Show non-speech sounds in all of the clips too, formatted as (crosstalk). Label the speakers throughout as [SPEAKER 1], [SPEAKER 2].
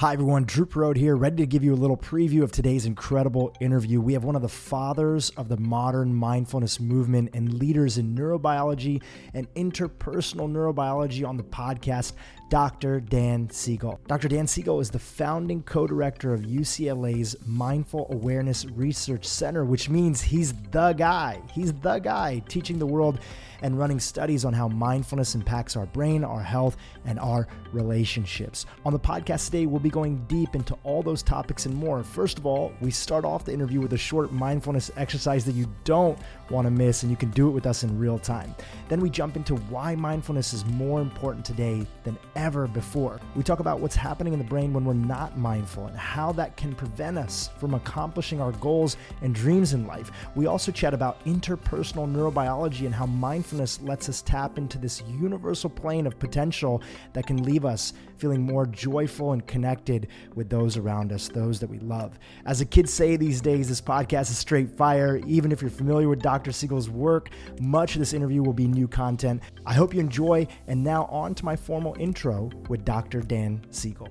[SPEAKER 1] Hi, everyone. Dhru Purohit here, ready to give you a little preview of today's incredible interview. We have one of the fathers of the modern mindfulness movement and leaders in neurobiology and interpersonal neurobiology on the podcast, Dr. Dan Siegel. Dr. Dan Siegel is the founding co director of UCLA's Mindful Awareness Research Center, which means he's the guy. He's the guy teaching the world and running studies on how mindfulness impacts our brain, our health, and our relationships. On the podcast today, we'll be going deep into all those topics and more. First of all, we start off the interview with a short mindfulness exercise that you don't want to miss, and you can do it with us in real time. Then we jump into why mindfulness is more important today than ever before. We talk about what's happening in the brain when we're not mindful and how that can prevent us from accomplishing our goals and dreams in life. We also chat about interpersonal neurobiology and how mindfulness lets us tap into this universal plane of potential that can leave us feeling more joyful and connected with those around us, those that we love. As the kids say these days, this podcast is straight fire. Even if you're familiar with Dr. Siegel's work, much of this interview will be new content. I hope you enjoy. And now on to my formal intro with Dr. Dan Siegel.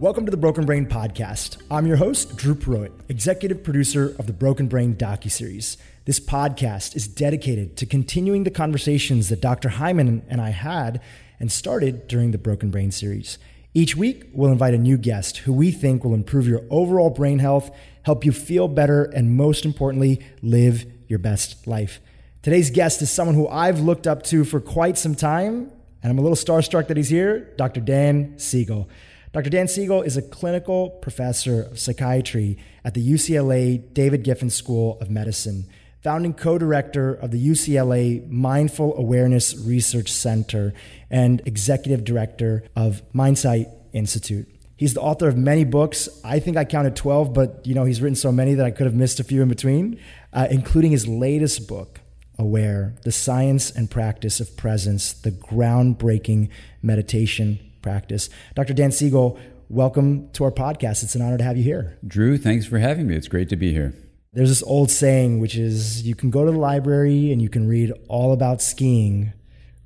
[SPEAKER 1] Welcome to the Broken Brain Podcast. I'm your host, Dhru Purohit, executive producer of the Broken Brain docuseries. This podcast is dedicated to continuing the conversations that Dr. Hyman and I had and started during the Broken Brain series. Each week, we'll invite a new guest who we think will improve your overall brain health, help you feel better, and most importantly, live your best life. Today's guest is someone who I've looked up to for quite some time, and I'm a little starstruck that he's here Dr. Dan Siegel. Dr. Dan Siegel is a clinical professor of psychiatry at the UCLA David Geffen School of Medicine, founding co director of the UCLA Mindful Awareness Research Center, and executive director of Mindsight Institute. He's the author of many books. I think I counted 12, but you know, he's written so many that I could have missed a few in between, uh, including his latest book, Aware, The Science and Practice of Presence, the groundbreaking meditation practice. Dr. Dan Siegel, welcome to our podcast. It's an honor to have you here.
[SPEAKER 2] Dhru, thanks for having me. It's great to be here.
[SPEAKER 1] There's this old saying, which is you can go to the library and you can read all about skiing,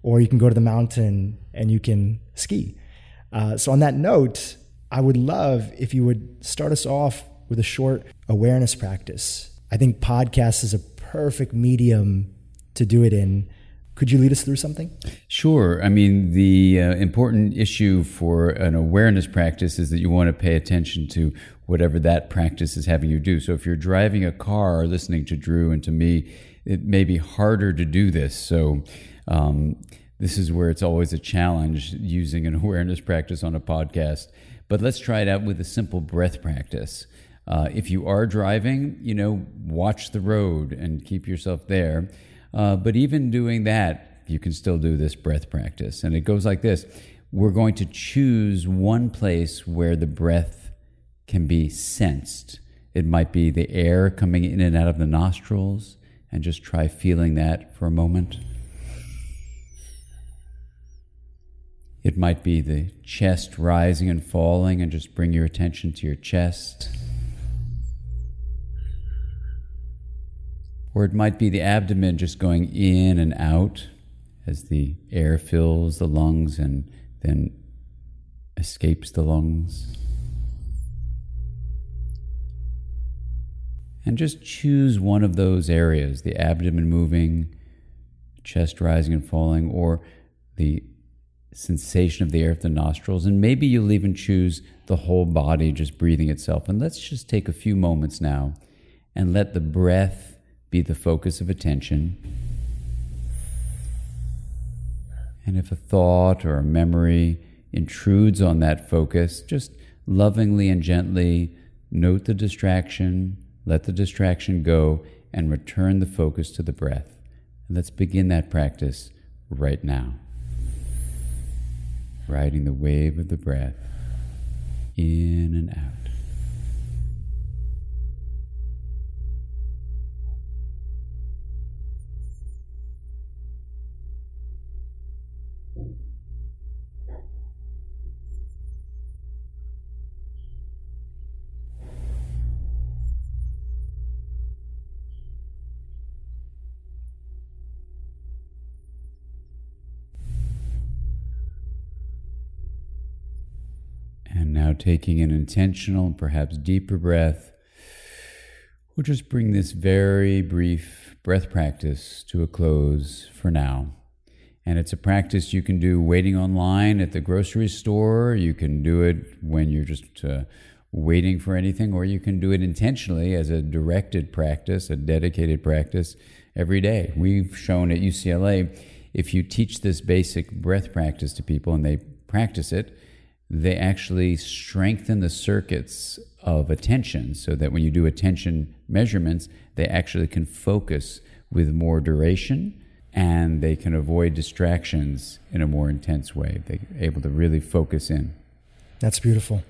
[SPEAKER 1] or you can go to the mountain and you can ski. Uh, so, on that note, I would love if you would start us off with a short awareness practice. I think podcast is a perfect medium to do it in. Could you lead us through something?
[SPEAKER 2] Sure. I mean, the uh, important issue for an awareness practice is that you want to pay attention to whatever that practice is having you do. So if you're driving a car, or listening to Dhru and to me, it may be harder to do this. So um, this is where it's always a challenge using an (laughs) awareness practice on a podcast. But let's try it out with a simple breath practice. Uh, if you are driving, you know, watch the road and keep yourself there. Uh, but even doing that, you can still do this breath practice. And it goes like this We're going to choose one place where the breath can be sensed. It might be the air coming in and out of the nostrils, and just try feeling that for a moment. It might be the chest rising and falling, and just bring your attention to your chest. Or it might be the abdomen just going in and out as the air fills the lungs and then escapes the lungs. And just choose one of those areas the abdomen moving, chest rising and falling, or the sensation of the air at the nostrils. And maybe you'll even choose the whole body just breathing itself. And let's just take a few moments now and let the breath be the focus of attention. And if a thought or a memory intrudes on that focus, just lovingly and gently note the distraction, let the distraction go, and return the focus to the breath. And let's begin that practice right now. Riding the wave of the breath in and out. Taking an intentional, perhaps deeper breath, we'll just bring this very brief breath practice to a close for now. And it's a practice you can do waiting online at the grocery store. You can do it when you're just uh, waiting for anything, or you can do it intentionally as a directed practice, a dedicated practice every day. We've shown at UCLA if you teach this basic breath practice to people and they practice it, they actually strengthen the circuits of attention so that when you do attention measurements, they actually can focus with more duration and they can avoid distractions in a more intense way. They're able to really focus in.
[SPEAKER 1] That's beautiful.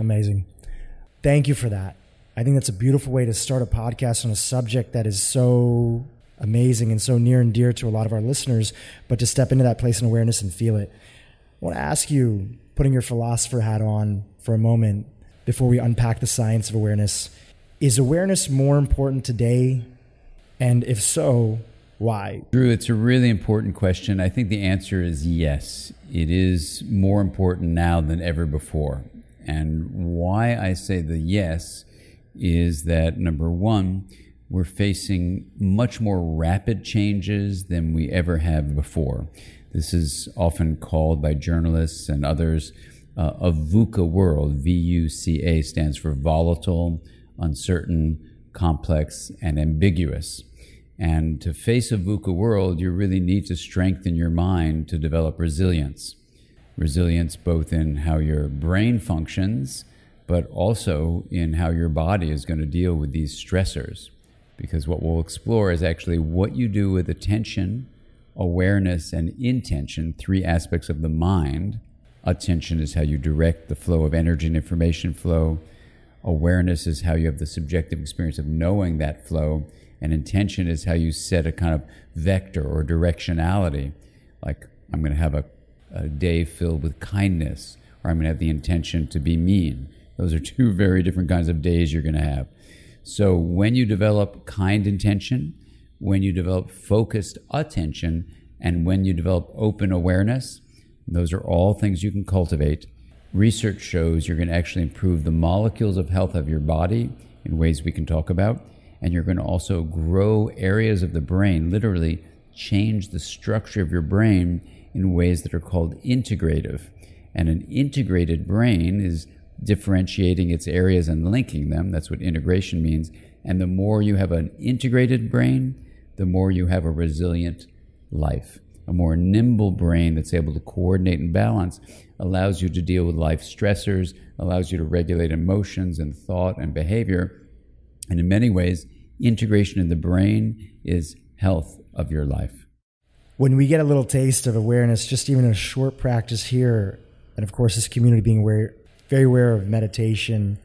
[SPEAKER 1] Amazing. Thank you for that. I think that's a beautiful way to start a podcast on a subject that is so amazing and so near and dear to a lot of our listeners, but to step into that place in awareness and feel it. I want to ask you, putting your philosopher hat on for a moment before we unpack the science of awareness, is awareness more important today? And if so, why?
[SPEAKER 2] Dhru, it's a really important question. I think the answer is yes. It is more important now than ever before. And why I say the yes is that number one, we're facing much more rapid changes than we ever have before. This is often called by journalists and others uh, a VUCA world. V U C A stands for volatile, uncertain, complex, and ambiguous. And to face a VUCA world, you really need to strengthen your mind to develop resilience. Resilience both in how your brain functions, but also in how your body is going to deal with these stressors because what we'll explore is actually what you do with attention, awareness, and intention, three aspects of the mind. Attention is how you direct the flow of energy and information flow. Awareness is how you have the subjective experience of knowing that flow. And intention is how you set a kind of vector or directionality. Like, I'm going to have a, a day filled with kindness, or I'm going to have the intention to be mean. Those are (laughs) two very different kinds of days you're going to have. So when you develop kind intention, when you develop focused attention, and when you develop open awareness, those are all things you can cultivate. Research shows you're going to actually improve the molecules of health of your body in ways we can talk about. And you're going to also grow areas of the brain, literally change the structure of your brain in ways that are called integrative. And an integrated brain is differentiating its areas and linking them. That's what integration means. And the more you have an integrated brain, the more you have a resilient life. A more nimble brain that's able to coordinate and balance allows you to deal with life stressors, allows you to regulate emotions and thought and behavior. And in many ways, integration in the brain is health of your life.
[SPEAKER 1] When we get a little taste of awareness, just even a short practice here, and of course, this community being aware, very aware of meditation.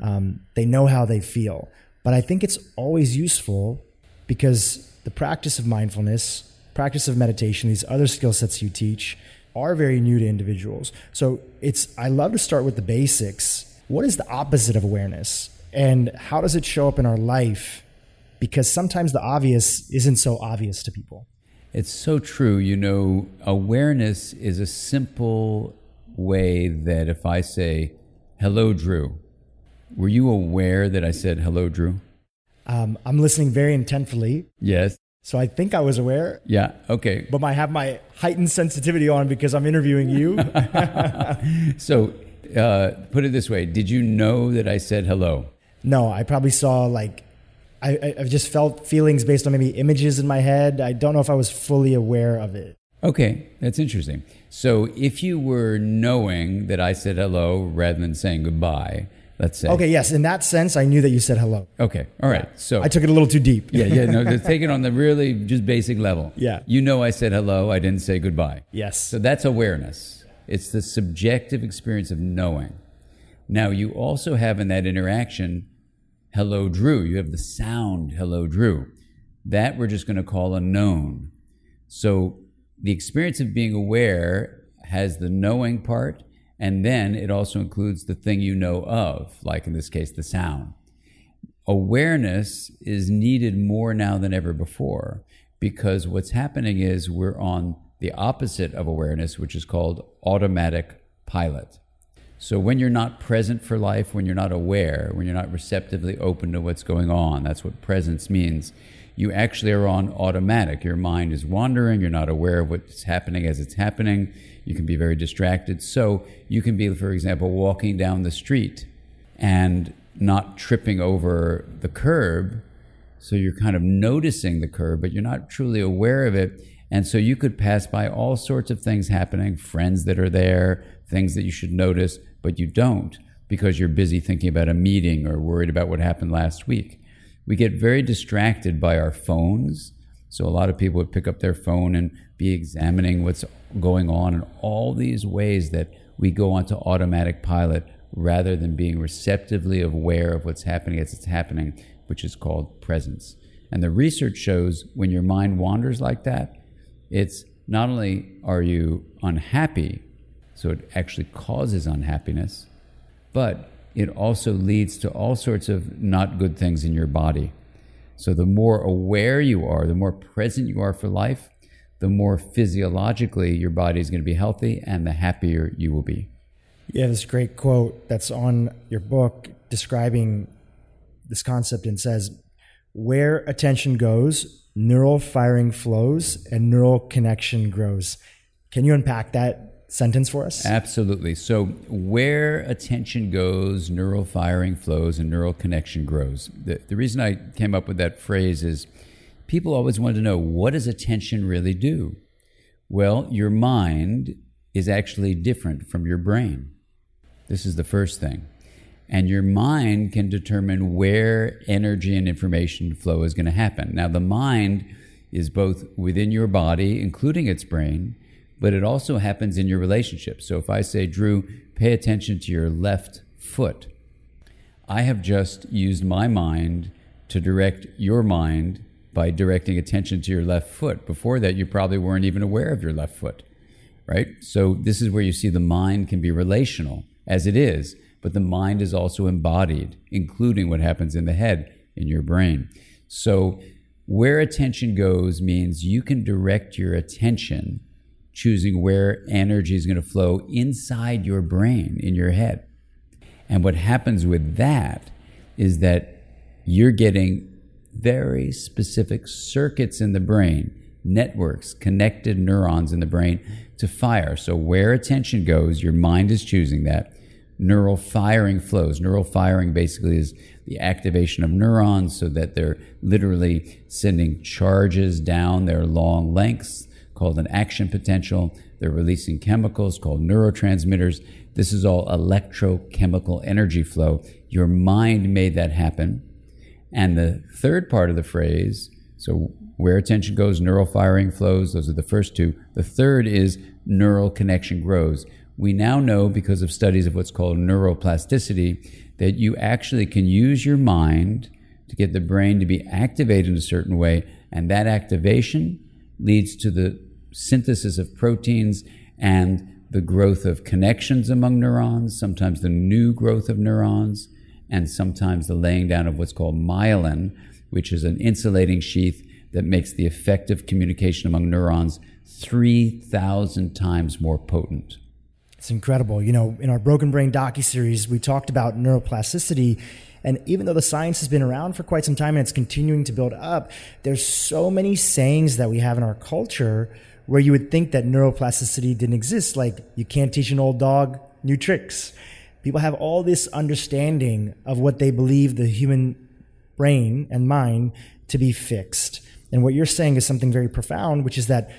[SPEAKER 1] Um, they know how they feel. But I think it's always useful because the practice of mindfulness, practice of meditation, these other skill sets you teach are very new to individuals. So it's I love to start with the basics. What is the opposite of awareness? And how does it show up in our life? Because sometimes the obvious isn't so obvious to people.
[SPEAKER 2] It's so true. You know, awareness is a simple way that if I say, hello, Dhru, were you aware that I said hello, Dhru?
[SPEAKER 1] Um, I'm listening very intentfully.
[SPEAKER 2] Yes.
[SPEAKER 1] So I think I was aware.
[SPEAKER 2] Yeah. Okay.
[SPEAKER 1] But I have my heightened sensitivity on because I'm interviewing you. (laughs)
[SPEAKER 2] so uh, put it this way: Did you know that I said hello?
[SPEAKER 1] No, I probably saw like I, I just felt feelings based on maybe images in my head. I don't know if I was fully aware of it.
[SPEAKER 2] Okay, that's interesting. So if you were knowing that I said hello rather than saying goodbye, let's say.
[SPEAKER 1] Okay, yes, in that sense, I knew that you said hello.
[SPEAKER 2] Okay, all right. So
[SPEAKER 1] I took it a little too deep.
[SPEAKER 2] yeah, yeah, no, just (laughs) take it on the really just basic level.
[SPEAKER 1] Yeah.
[SPEAKER 2] You know I said hello, I didn't say goodbye.
[SPEAKER 1] Yes.
[SPEAKER 2] So that's awareness. It's the subjective experience of knowing. Now you also have in that interaction, hello, Dhru. You have the sound, hello, Dhru. That we're just going to call a known. So the experience of being aware has the knowing part, and then it also includes the thing you know of, like in this case, the sound. Awareness is needed more now than ever before because what's happening is we're on the opposite of awareness, which is called automatic pilot. So when you're not present for life, when you're not aware, when you're not receptively open to what's going on, that's what presence means. You actually are on automatic. Your mind is wandering. You're not aware of what's happening as it's happening. You can be very distracted. So you can be, for example, walking down the street and not tripping over the curb. So you're kind of noticing the curb, but you're not truly aware of it. And so you could pass by all sorts of things happening, friends that are there, things that you should notice, but you don't because you're busy thinking about a meeting or worried about what happened last week. We get very distracted by our phones. So a lot of people would pick up their phone and be examining what's going on in all these ways that we go onto automatic pilot rather than being receptively aware of what's happening as it's happening, which is called presence. And the research shows when your mind wanders like that, it's not only are you unhappy, so it actually causes unhappiness, but it also leads to all sorts of not good things in your body. So the more aware you are, the more present you are for life, the more physiologically your body is going to be healthy and the happier you will be.
[SPEAKER 1] Yeah, this great quote that's on your book describing this concept and says, Where attention goes, neural firing flows and neural connection grows. Can you unpack that sentence for us?
[SPEAKER 2] Absolutely. So, where attention goes, neural firing flows and neural connection grows. The, the reason I came up with that phrase is people always wanted to know what does attention really do? Well, your mind is actually different from your brain. This is the first thing. And your mind can determine where energy and information flow is going to happen. Now, the mind is both within your body, including its brain, but it also happens in your relationship. So if I say, Dhru, pay attention to your left foot, I have just used my mind to direct your mind by directing attention to your left foot. Before that, you probably weren't even aware of your left foot, right? So this is where you see the mind can be relational as it is, but the mind is also embodied, including what happens in the head, in your brain. So, where attention goes means you can direct your attention choosing where energy is going to flow inside your brain, in your head. And what happens with that is that you're getting very specific circuits in the brain, networks, connected neurons in the brain to fire. So, where attention goes, your mind is choosing that neural firing flows. Neural firing basically is the activation of neurons so that they're literally sending charges down their long lengths called an action potential. They're releasing chemicals called neurotransmitters. This is all electrochemical energy flow. Your mind made that happen. And the third part of the phrase, so where attention goes, neural firing flows. Those are the first two. The third is neural connection grows we now know because of studies of what's called neuroplasticity that you actually can use your mind to get the brain to be activated in a certain way, and that activation leads to the synthesis of proteins and the growth of connections among neurons, sometimes the new growth of neurons, and sometimes the laying down of what's called myelin, which is an insulating sheath that makes the effective communication among neurons 3,000 times more potent.
[SPEAKER 1] It's incredible. You know, in our Broken Brain docu series, we talked about neuroplasticity. And even though the science has been around for quite some time and it's continuing to build up, there's so many sayings that we have in our culture where you would think that neuroplasticity didn't exist. Like, you can't teach an old dog new tricks. People have all this understanding of what they believe the human brain and mind to be fixed. And what you're saying is something very profound, which is that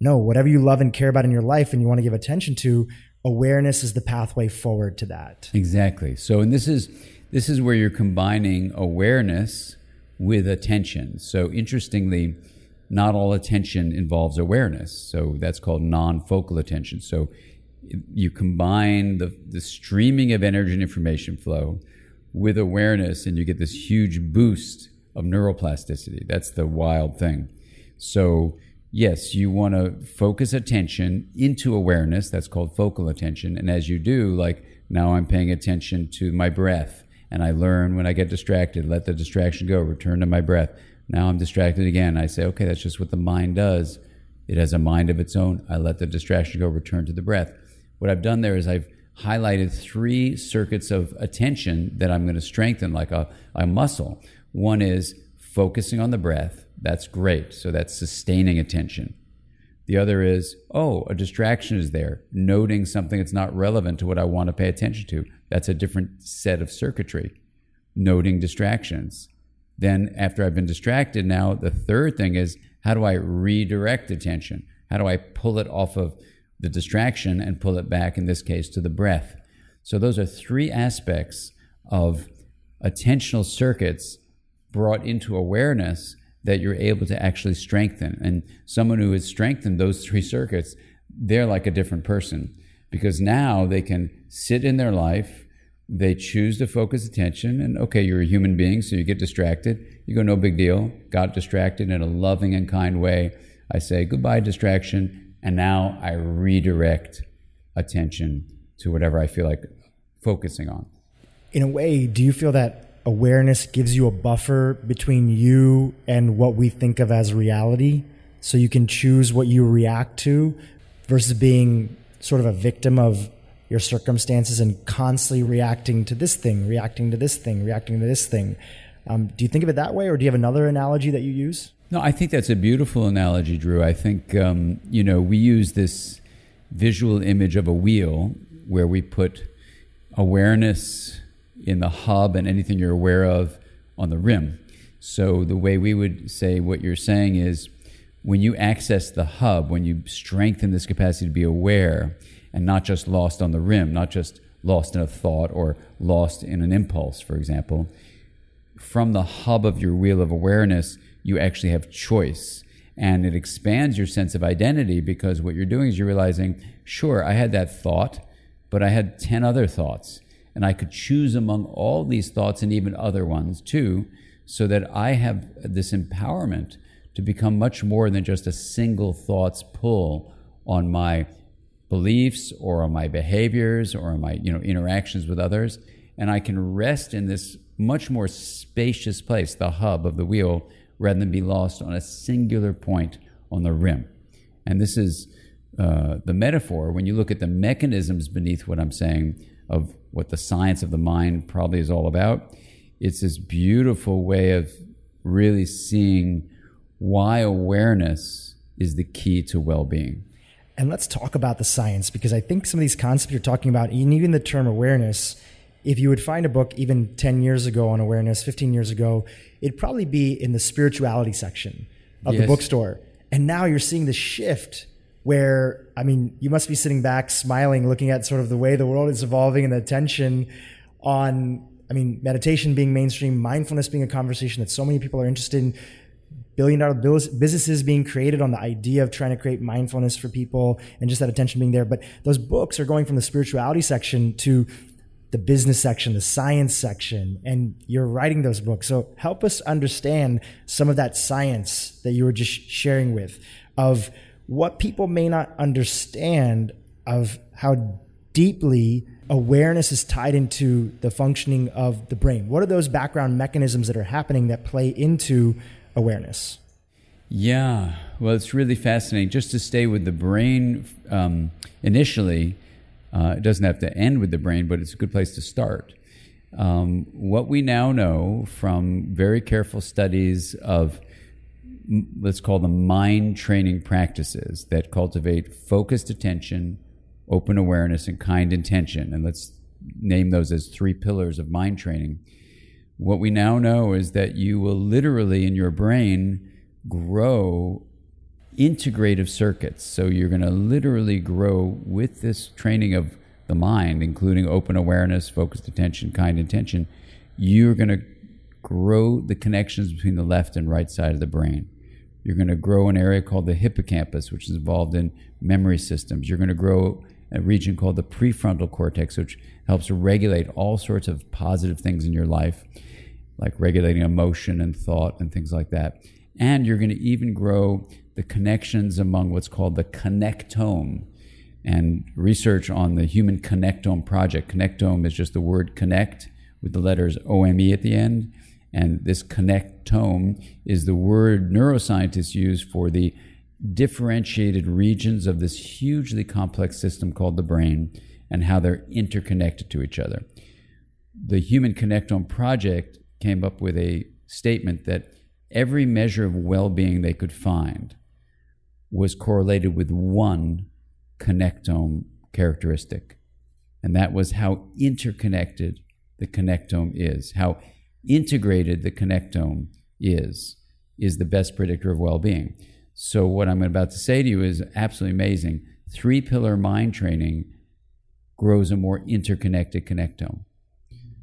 [SPEAKER 1] no, whatever you love and care about in your life and you want to give attention to, awareness is the pathway forward to that.
[SPEAKER 2] Exactly. So, and this is this is where you're combining awareness with attention. So, interestingly, not all attention involves awareness. So that's called non-focal attention. So you combine the, the streaming of energy and information flow with awareness and you get this huge boost of neuroplasticity. That's the wild thing. So yes, you want to focus attention into awareness. That's called focal attention. And as you do, like now I'm paying attention to my breath and I learn when I get distracted, let the distraction go, return to my breath. Now I'm distracted again. I say, okay, that's just what the mind does. It has a mind of its own. I let the distraction go, return to the breath. What I've done there is I've highlighted three circuits of attention that I'm going to strengthen like a, a muscle. One is focusing on the breath. That's great. So that's sustaining attention. The other is, oh, a distraction is there, noting something that's not relevant to what I want to pay attention to. That's a different set of circuitry, noting distractions. Then, after I've been distracted, now the third thing is, how do I redirect attention? How do I pull it off of the distraction and pull it back, in this case, to the breath? So, those are three aspects of attentional circuits brought into awareness that you're able to actually strengthen. And someone who has strengthened those three circuits, they're like a different person because now they can sit in their life. They choose to focus attention, and okay, you're a human being, so you get distracted. You go, no big deal. Got distracted in a loving and kind way. I say, goodbye, distraction. And now I redirect attention to whatever I feel like focusing on.
[SPEAKER 1] In a way, do you feel that awareness gives you a buffer between you and what we think of as reality. So you can choose what you react to versus being sort of a victim of your circumstances and constantly reacting to this thing, reacting to this thing, reacting to this thing. Um, do you think of it that way, or do you have another analogy that you use?
[SPEAKER 2] No, I think that's a beautiful analogy, Dhru. I think, um, you know, we use this visual image of a wheel where we put awareness in the hub and anything you're aware of on the rim. So the way we would say what you're saying is when you access the hub, when you strengthen this capacity to be aware and not just lost on the rim, not just lost in a thought or lost in an impulse, for example, from the hub of your wheel of awareness, you actually have choice. And it expands your sense of identity because what you're doing is you're realizing, sure, I had that thought, but I had 10 other thoughts and I could choose among all these thoughts and even other ones too, so that I have this empowerment to become much more than just a single thought's pull on my beliefs or on my behaviors or on my you know interactions with others and I can rest in this much more spacious place the hub of the wheel rather than be lost on a singular point on the rim and this is uh, the metaphor when you look at the mechanisms beneath what I'm saying of what the science of the mind probably is all about. It's this beautiful way of really seeing why awareness is the key to well being.
[SPEAKER 1] And let's talk about the science because I think some of these concepts you're talking about, and even the term awareness, if you would find a book even 10 years ago on awareness, 15 years ago, it'd probably be in the spirituality section of yes. the bookstore. And now you're seeing the shift where I mean, you must be sitting back smiling, looking at sort of the way the world is evolving and the attention on, I mean, meditation being mainstream, mindfulness being a conversation that so many people are interested in, billion dollar businesses being created on the idea of trying to create mindfulness for people and just that attention being there. But those books are going from the spirituality section to the business section, the science section, and you're writing those books. So help us understand some of that science that you were just sharing with of what people may not understand of how deeply awareness is tied into the functioning of the brain. What are those background mechanisms that are happening that play into awareness?
[SPEAKER 2] Yeah, well, it's really fascinating. Just to stay with the brain um, initially, uh, it doesn't have to end with the brain, but it's a good place to start. Um, what we now know from very careful studies of let's call them mind training practices that cultivate focused attention, open awareness, and kind intention. And let's name those as three pillars of mind training. What we now know is that you will literally in your brain grow integrative circuits. So you're going to literally grow with this training of the mind, including open awareness, focused attention, kind intention. You're going to grow the connections between the left and right side of the brain. You're going to grow an area called the hippocampus, which is involved in memory systems. You're going to grow a region called the prefrontal cortex, which helps regulate all sorts of positive things in your life, like regulating emotion and thought and things like that. And you're going to even grow the connections among what's called the connectome. And research on the Human Connectome Project. Connectome is just the word connect with the letters OME at the end and this connectome is the word neuroscientists use for the differentiated regions of this hugely complex system called the brain. and how they're interconnected to each other. The Human Connectome Project came up with a statement that every measure of well being they could find was correlated with one connectome characteristic. And that was how interconnected the connectome is, how integrated the connectome is, is the best predictor of well being. So, what I'm about to say to you is absolutely amazing. Three pillar mind training grows a more interconnected connectome.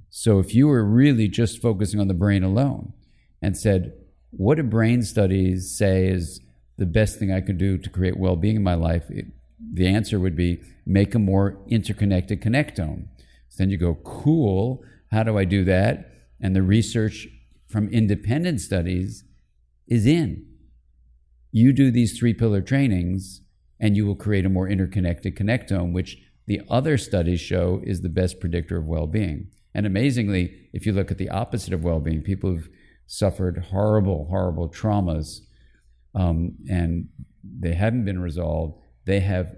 [SPEAKER 2] So, if you were really just focusing on the brain alone and said, What do brain studies say is the best thing I could do to create well being in my life? It, the answer would be make a more interconnected connectome. So then you go, Cool, how do I do that? And the research from independent studies is in. You do these three pillar trainings, and you will create a more interconnected connectome, which the other studies show is the best predictor of well being. And amazingly, if you look at the opposite of well being, people who've suffered horrible, horrible traumas um, and they haven't been resolved, they have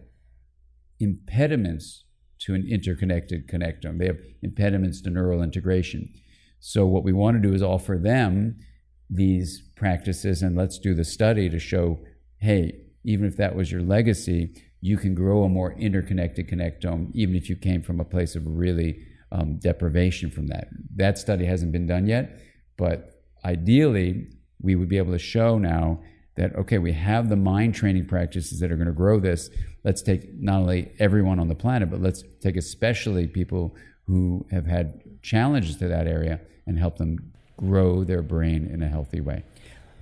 [SPEAKER 2] impediments to an interconnected connectome. They have impediments to neural integration. So, what we want to do is offer them these practices and let's do the study to show hey, even if that was your legacy, you can grow a more interconnected connectome, even if you came from a place of really um, deprivation from that. That study hasn't been done yet, but ideally, we would be able to show now that, okay, we have the mind training practices that are going to grow this. Let's take not only everyone on the planet, but let's take especially people who have had challenges to that area and help them grow their brain in a healthy way.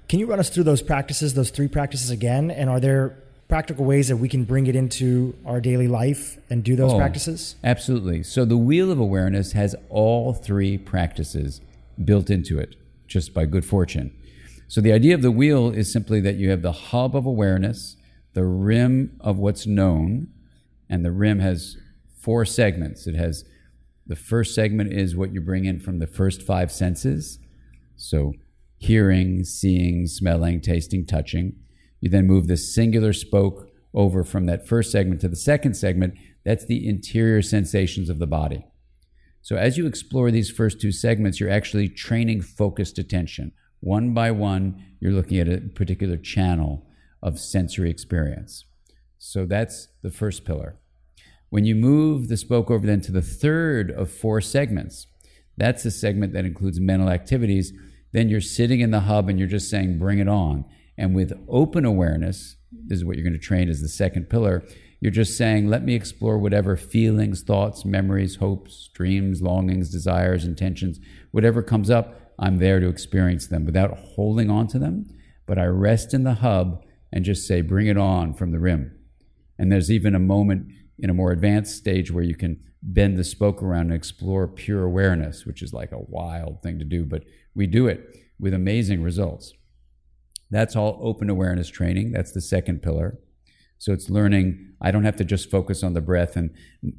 [SPEAKER 1] Can you run us through those practices, those three practices again? And are there practical ways that we can bring it into our daily life and do those oh, practices?
[SPEAKER 2] Absolutely. So the Wheel of Awareness has all three practices built into it, just by good fortune. So the idea of the wheel is simply that you have the hub of awareness, the rim of what's known, and the rim has four segments. It has the first segment is what you bring in from the first five senses. So hearing, seeing, smelling, tasting, touching. You then move the singular spoke over from that first segment to the second segment. That's the interior sensations of the body. So as you explore these first two segments, you're actually training focused attention. One by one, you're looking at a particular channel of sensory experience. So that's the first pillar. When you move the spoke over then to the third of four segments, that's the segment that includes mental activities then you're sitting in the hub and you're just saying, bring it on. And with open awareness, this is what you're going to train as the second pillar. You're just saying, let me explore whatever feelings, thoughts, memories, hopes, dreams, longings, desires, intentions, whatever comes up, I'm there to experience them without holding on to them. But I rest in the hub and just say, bring it on from the rim. And there's even a moment in a more advanced stage where you can bend the spoke around and explore pure awareness, which is like a wild thing to do, but we do it with amazing results. That's all open awareness training. That's the second pillar. So it's learning. I don't have to just focus on the breath and,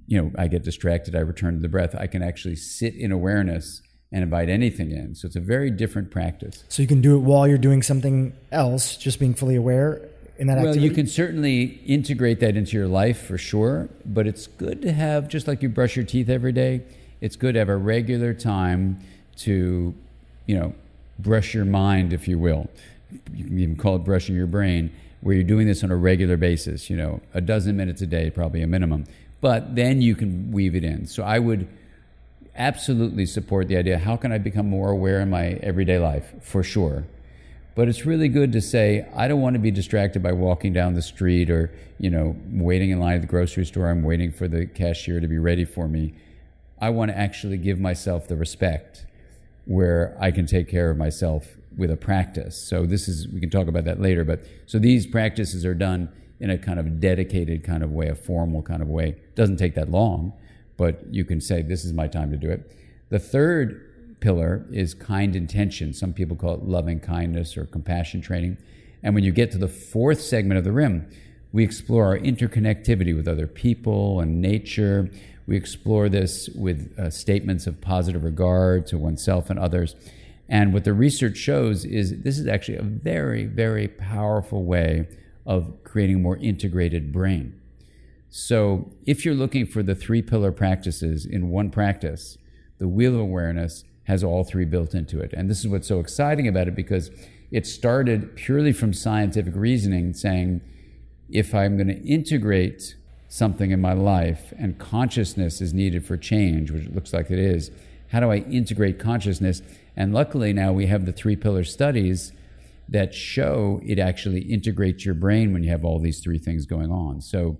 [SPEAKER 2] you know, I get distracted. I return to the breath. I can actually sit in awareness and invite anything in. So it's a very different practice.
[SPEAKER 1] So you can do it while you're doing something else, just being fully aware in that
[SPEAKER 2] well,
[SPEAKER 1] activity?
[SPEAKER 2] you can certainly integrate that into your life for sure, but it's good to have, just like you brush your teeth every day, it's good to have a regular time to, you know, brush your mind, if you will. You can even call it brushing your brain, where you're doing this on a regular basis, you know, a dozen minutes a day, probably a minimum. But then you can weave it in. So I would absolutely support the idea how can I become more aware in my everyday life? For sure. But it's really good to say, I don't want to be distracted by walking down the street or, you know, waiting in line at the grocery store. I'm waiting for the cashier to be ready for me. I want to actually give myself the respect where I can take care of myself with a practice. So this is, we can talk about that later, but so these practices are done in a kind of dedicated kind of way, a formal kind of way. It doesn't take that long, but you can say, this is my time to do it. The third pillar is kind intention. Some people call it loving kindness or compassion training. And when you get to the fourth segment of the rim, we explore our interconnectivity with other people and nature. We explore this with uh, statements of positive regard to oneself and others. And what the research shows is this is actually a very, very powerful way of creating a more integrated brain. So if you're looking for the three pillar practices in one practice, the wheel of awareness has all three built into it. And this is what's so exciting about it because it started purely from scientific reasoning saying, if I'm going to integrate something in my life and consciousness is needed for change, which it looks like it is, how do I integrate consciousness? And luckily now we have the three pillar studies that show it actually integrates your brain when you have all these three things going on. So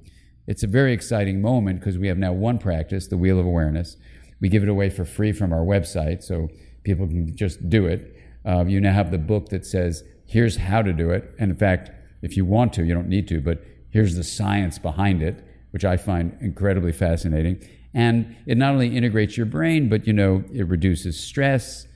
[SPEAKER 2] it's a very exciting moment because we have now one practice, the Wheel of Awareness. We give it away for free from our website so people can just do it. Uh, you now have the book that says, here's how to do it. And in fact, if you want to, you don't need to, but here's the science behind it, which I find incredibly fascinating. And it not only integrates your brain, but you know, it reduces stress,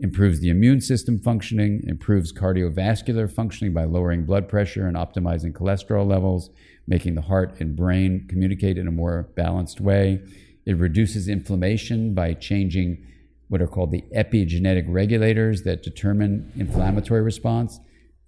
[SPEAKER 2] improves the immune system functioning, improves cardiovascular functioning by lowering blood pressure and optimizing cholesterol levels, making the heart and brain communicate in a more balanced way. It reduces inflammation by changing what are called the epigenetic regulators that determine inflammatory response.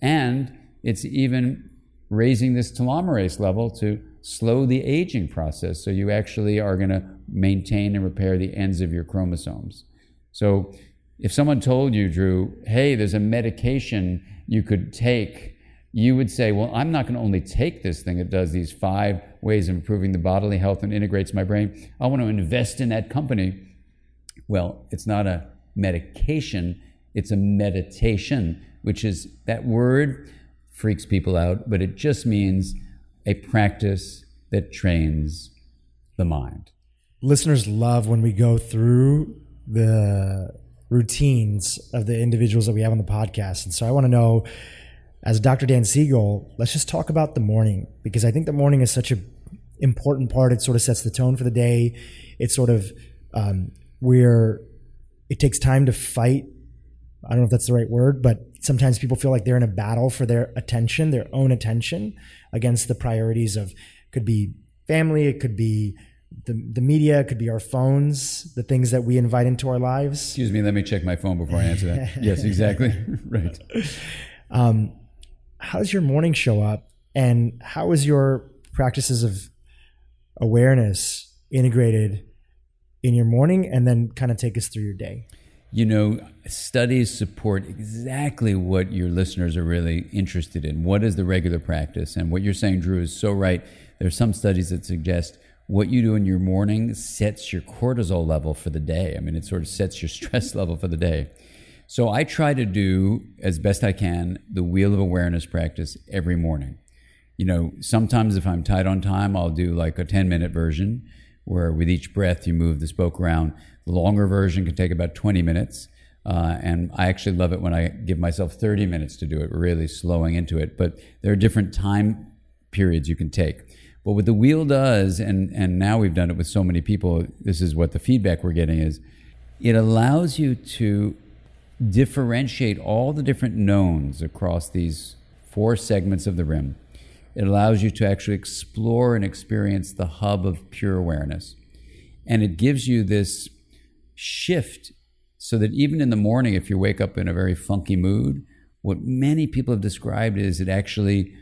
[SPEAKER 2] And it's even raising this telomerase level to slow the aging process. So you actually are going to maintain and repair the ends of your chromosomes. So if someone told you, Dhru, hey, there's a medication you could take, you would say, well, I'm not going to only take this thing that does these five ways of improving the bodily health and integrates my brain. I want to invest in that company. Well, it's not a medication, it's a meditation, which is that word freaks people out, but it just means a practice that trains the mind.
[SPEAKER 1] Listeners love when we go through the routines of the individuals that we have on the podcast. And so I want to know, as Dr. Dan Siegel, let's just talk about the morning because I think the morning is such an important part. It sort of sets the tone for the day. It's sort of um, where it takes time to fight. I don't know if that's the right word, but sometimes people feel like they're in a battle for their attention, their own attention against the priorities of could be family, it could be the, the media, it could be our phones, the things that we invite into our lives.
[SPEAKER 2] Excuse me, let me check my phone before I answer that. (laughs) yes, exactly. (laughs) right.
[SPEAKER 1] Um, how does your morning show up? And how is your practices of awareness integrated in your morning? And then kind of take us through your day.
[SPEAKER 2] You know, studies support exactly what your listeners are really interested in. What is the regular practice? And what you're saying, Dhru, is so right. there's some studies that suggest what you do in your morning sets your cortisol level for the day. I mean, it sort of sets your (laughs) stress level for the day. So I try to do as best I can the wheel of awareness practice every morning. You know, sometimes if I'm tight on time, I'll do like a 10 minute version where with each breath you move the spoke around. The longer version can take about 20 minutes. Uh, and I actually love it when I give myself 30 minutes to do it, really slowing into it. But there are different time periods you can take. But what the wheel does, and, and now we've done it with so many people, this is what the feedback we're getting is it allows you to differentiate all the different knowns across these four segments of the rim. It allows you to actually explore and experience the hub of pure awareness. And it gives you this shift so that even in the morning, if you wake up in a very funky mood, what many people have described is it actually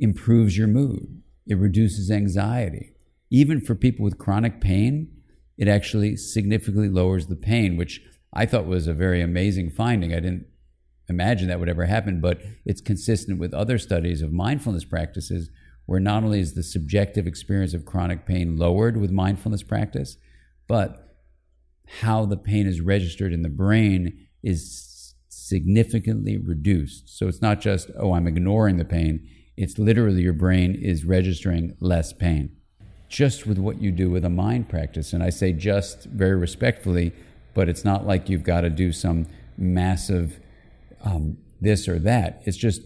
[SPEAKER 2] improves your mood. It reduces anxiety. Even for people with chronic pain, it actually significantly lowers the pain, which I thought was a very amazing finding. I didn't imagine that would ever happen, but it's consistent with other studies of mindfulness practices where not only is the subjective experience of chronic pain lowered with mindfulness practice, but how the pain is registered in the brain is significantly reduced. So it's not just, oh, I'm ignoring the pain. It's literally your brain is registering less pain just with what you do with a mind practice. And I say just very respectfully, but it's not like you've got to do some massive um, this or that. It's just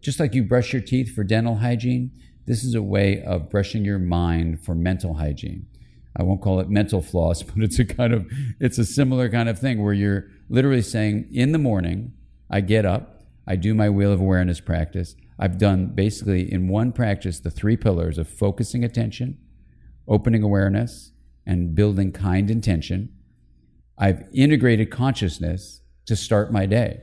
[SPEAKER 2] just like you brush your teeth for dental hygiene. This is a way of brushing your mind for mental hygiene. I won't call it mental floss, (laughs) but it's a kind of it's a similar kind of thing where you're literally saying in the morning, I get up, I do my wheel of awareness practice, I've done basically in one practice the three pillars of focusing attention, opening awareness, and building kind intention. I've integrated consciousness to start my day.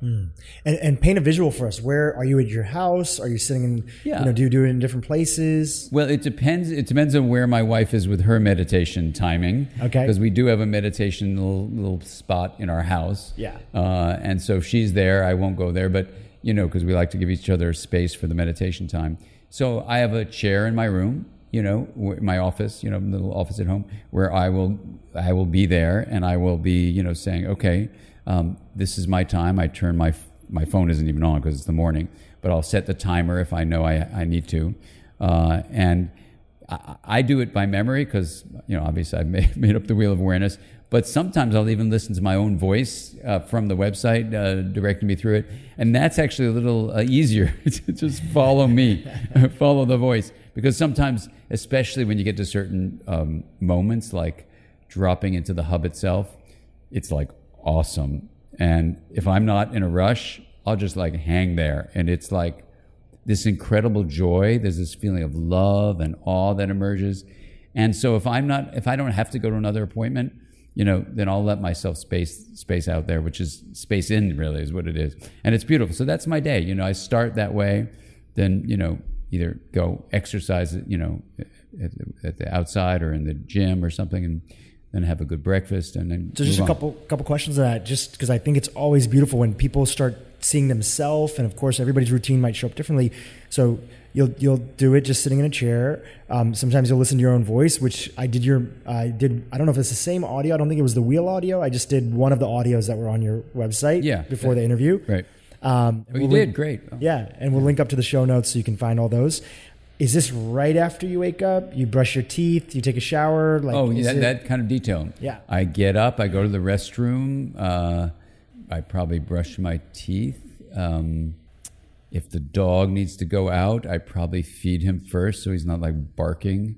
[SPEAKER 1] And, and paint a visual for us. Where are you at your house? Are you sitting in?
[SPEAKER 2] Yeah.
[SPEAKER 1] You know, do you do it in different places?
[SPEAKER 2] Well, it depends. It depends on where my wife is with her meditation timing.
[SPEAKER 1] Okay.
[SPEAKER 2] Because we do have a meditation little, little spot in our house.
[SPEAKER 1] Yeah.
[SPEAKER 2] Uh, and so if she's there, I won't go there. But you know, because we like to give each other space for the meditation time. So I have a chair in my room. You know, my office. You know, little office at home where I will I will be there and I will be you know saying okay. Um, this is my time. I turn my my phone isn't even on because it's the morning, but I'll set the timer if I know I, I need to, uh, and I, I do it by memory because you know obviously I've (laughs) made, made up the wheel of awareness. But sometimes I'll even listen to my own voice uh, from the website uh, directing me through it, and that's actually a little uh, easier (laughs) to just follow me, (laughs) follow the voice. Because sometimes, especially when you get to certain um, moments, like dropping into the hub itself, it's like awesome. And if I'm not in a rush, I'll just like hang there. And it's like this incredible joy. There's this feeling of love and awe that emerges. And so if I'm not, if I don't have to go to another appointment, you know, then I'll let myself space space out there, which is space in really is what it is. And it's beautiful. So that's my day. You know, I start that way, then, you know, either go exercise, you know, at the, at the outside or in the gym or something and then have a good breakfast and then
[SPEAKER 1] So just a
[SPEAKER 2] on.
[SPEAKER 1] couple couple questions on that, just because I think it's always beautiful when people start seeing themselves, and of course everybody's routine might show up differently. So you'll you'll do it just sitting in a chair. Um, sometimes you'll listen to your own voice, which I did your I did I don't know if it's the same audio. I don't think it was the wheel audio. I just did one of the audios that were on your website.
[SPEAKER 2] Yeah.
[SPEAKER 1] before the interview.
[SPEAKER 2] Right.
[SPEAKER 1] Um,
[SPEAKER 2] Oh, you
[SPEAKER 1] we'll
[SPEAKER 2] did
[SPEAKER 1] link-
[SPEAKER 2] great.
[SPEAKER 1] Yeah, and we'll link up to the show notes so you can find all those. Is this right after you wake up? You brush your teeth? You take a shower? Like,
[SPEAKER 2] Oh, that,
[SPEAKER 1] it-
[SPEAKER 2] that kind of detail.
[SPEAKER 1] Yeah.
[SPEAKER 2] I get up, I go to the restroom, uh, I probably brush my teeth. Um, if the dog needs to go out, I probably feed him first so he's not like barking.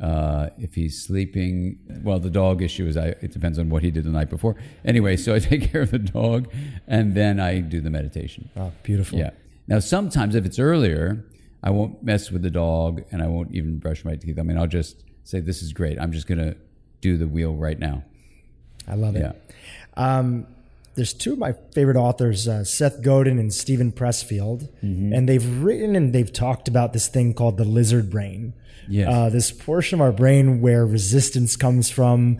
[SPEAKER 2] Uh, if he's sleeping, well, the dog issue is I, it depends on what he did the night before. Anyway, so I (laughs) take care of the dog and then I do the meditation.
[SPEAKER 1] Oh, beautiful.
[SPEAKER 2] Yeah. Now, sometimes if it's earlier, I won't mess with the dog and I won't even brush my teeth. I mean, I'll just say, this is great. I'm just going to do the wheel right now.
[SPEAKER 1] I love it.
[SPEAKER 2] Yeah.
[SPEAKER 1] Um, there's two of my favorite authors, uh, Seth Godin and Steven Pressfield,
[SPEAKER 2] Mm-hmm.
[SPEAKER 1] and they've written and they've talked about this thing called the lizard brain.
[SPEAKER 2] Yes.
[SPEAKER 1] Uh, this portion of our brain where resistance comes from,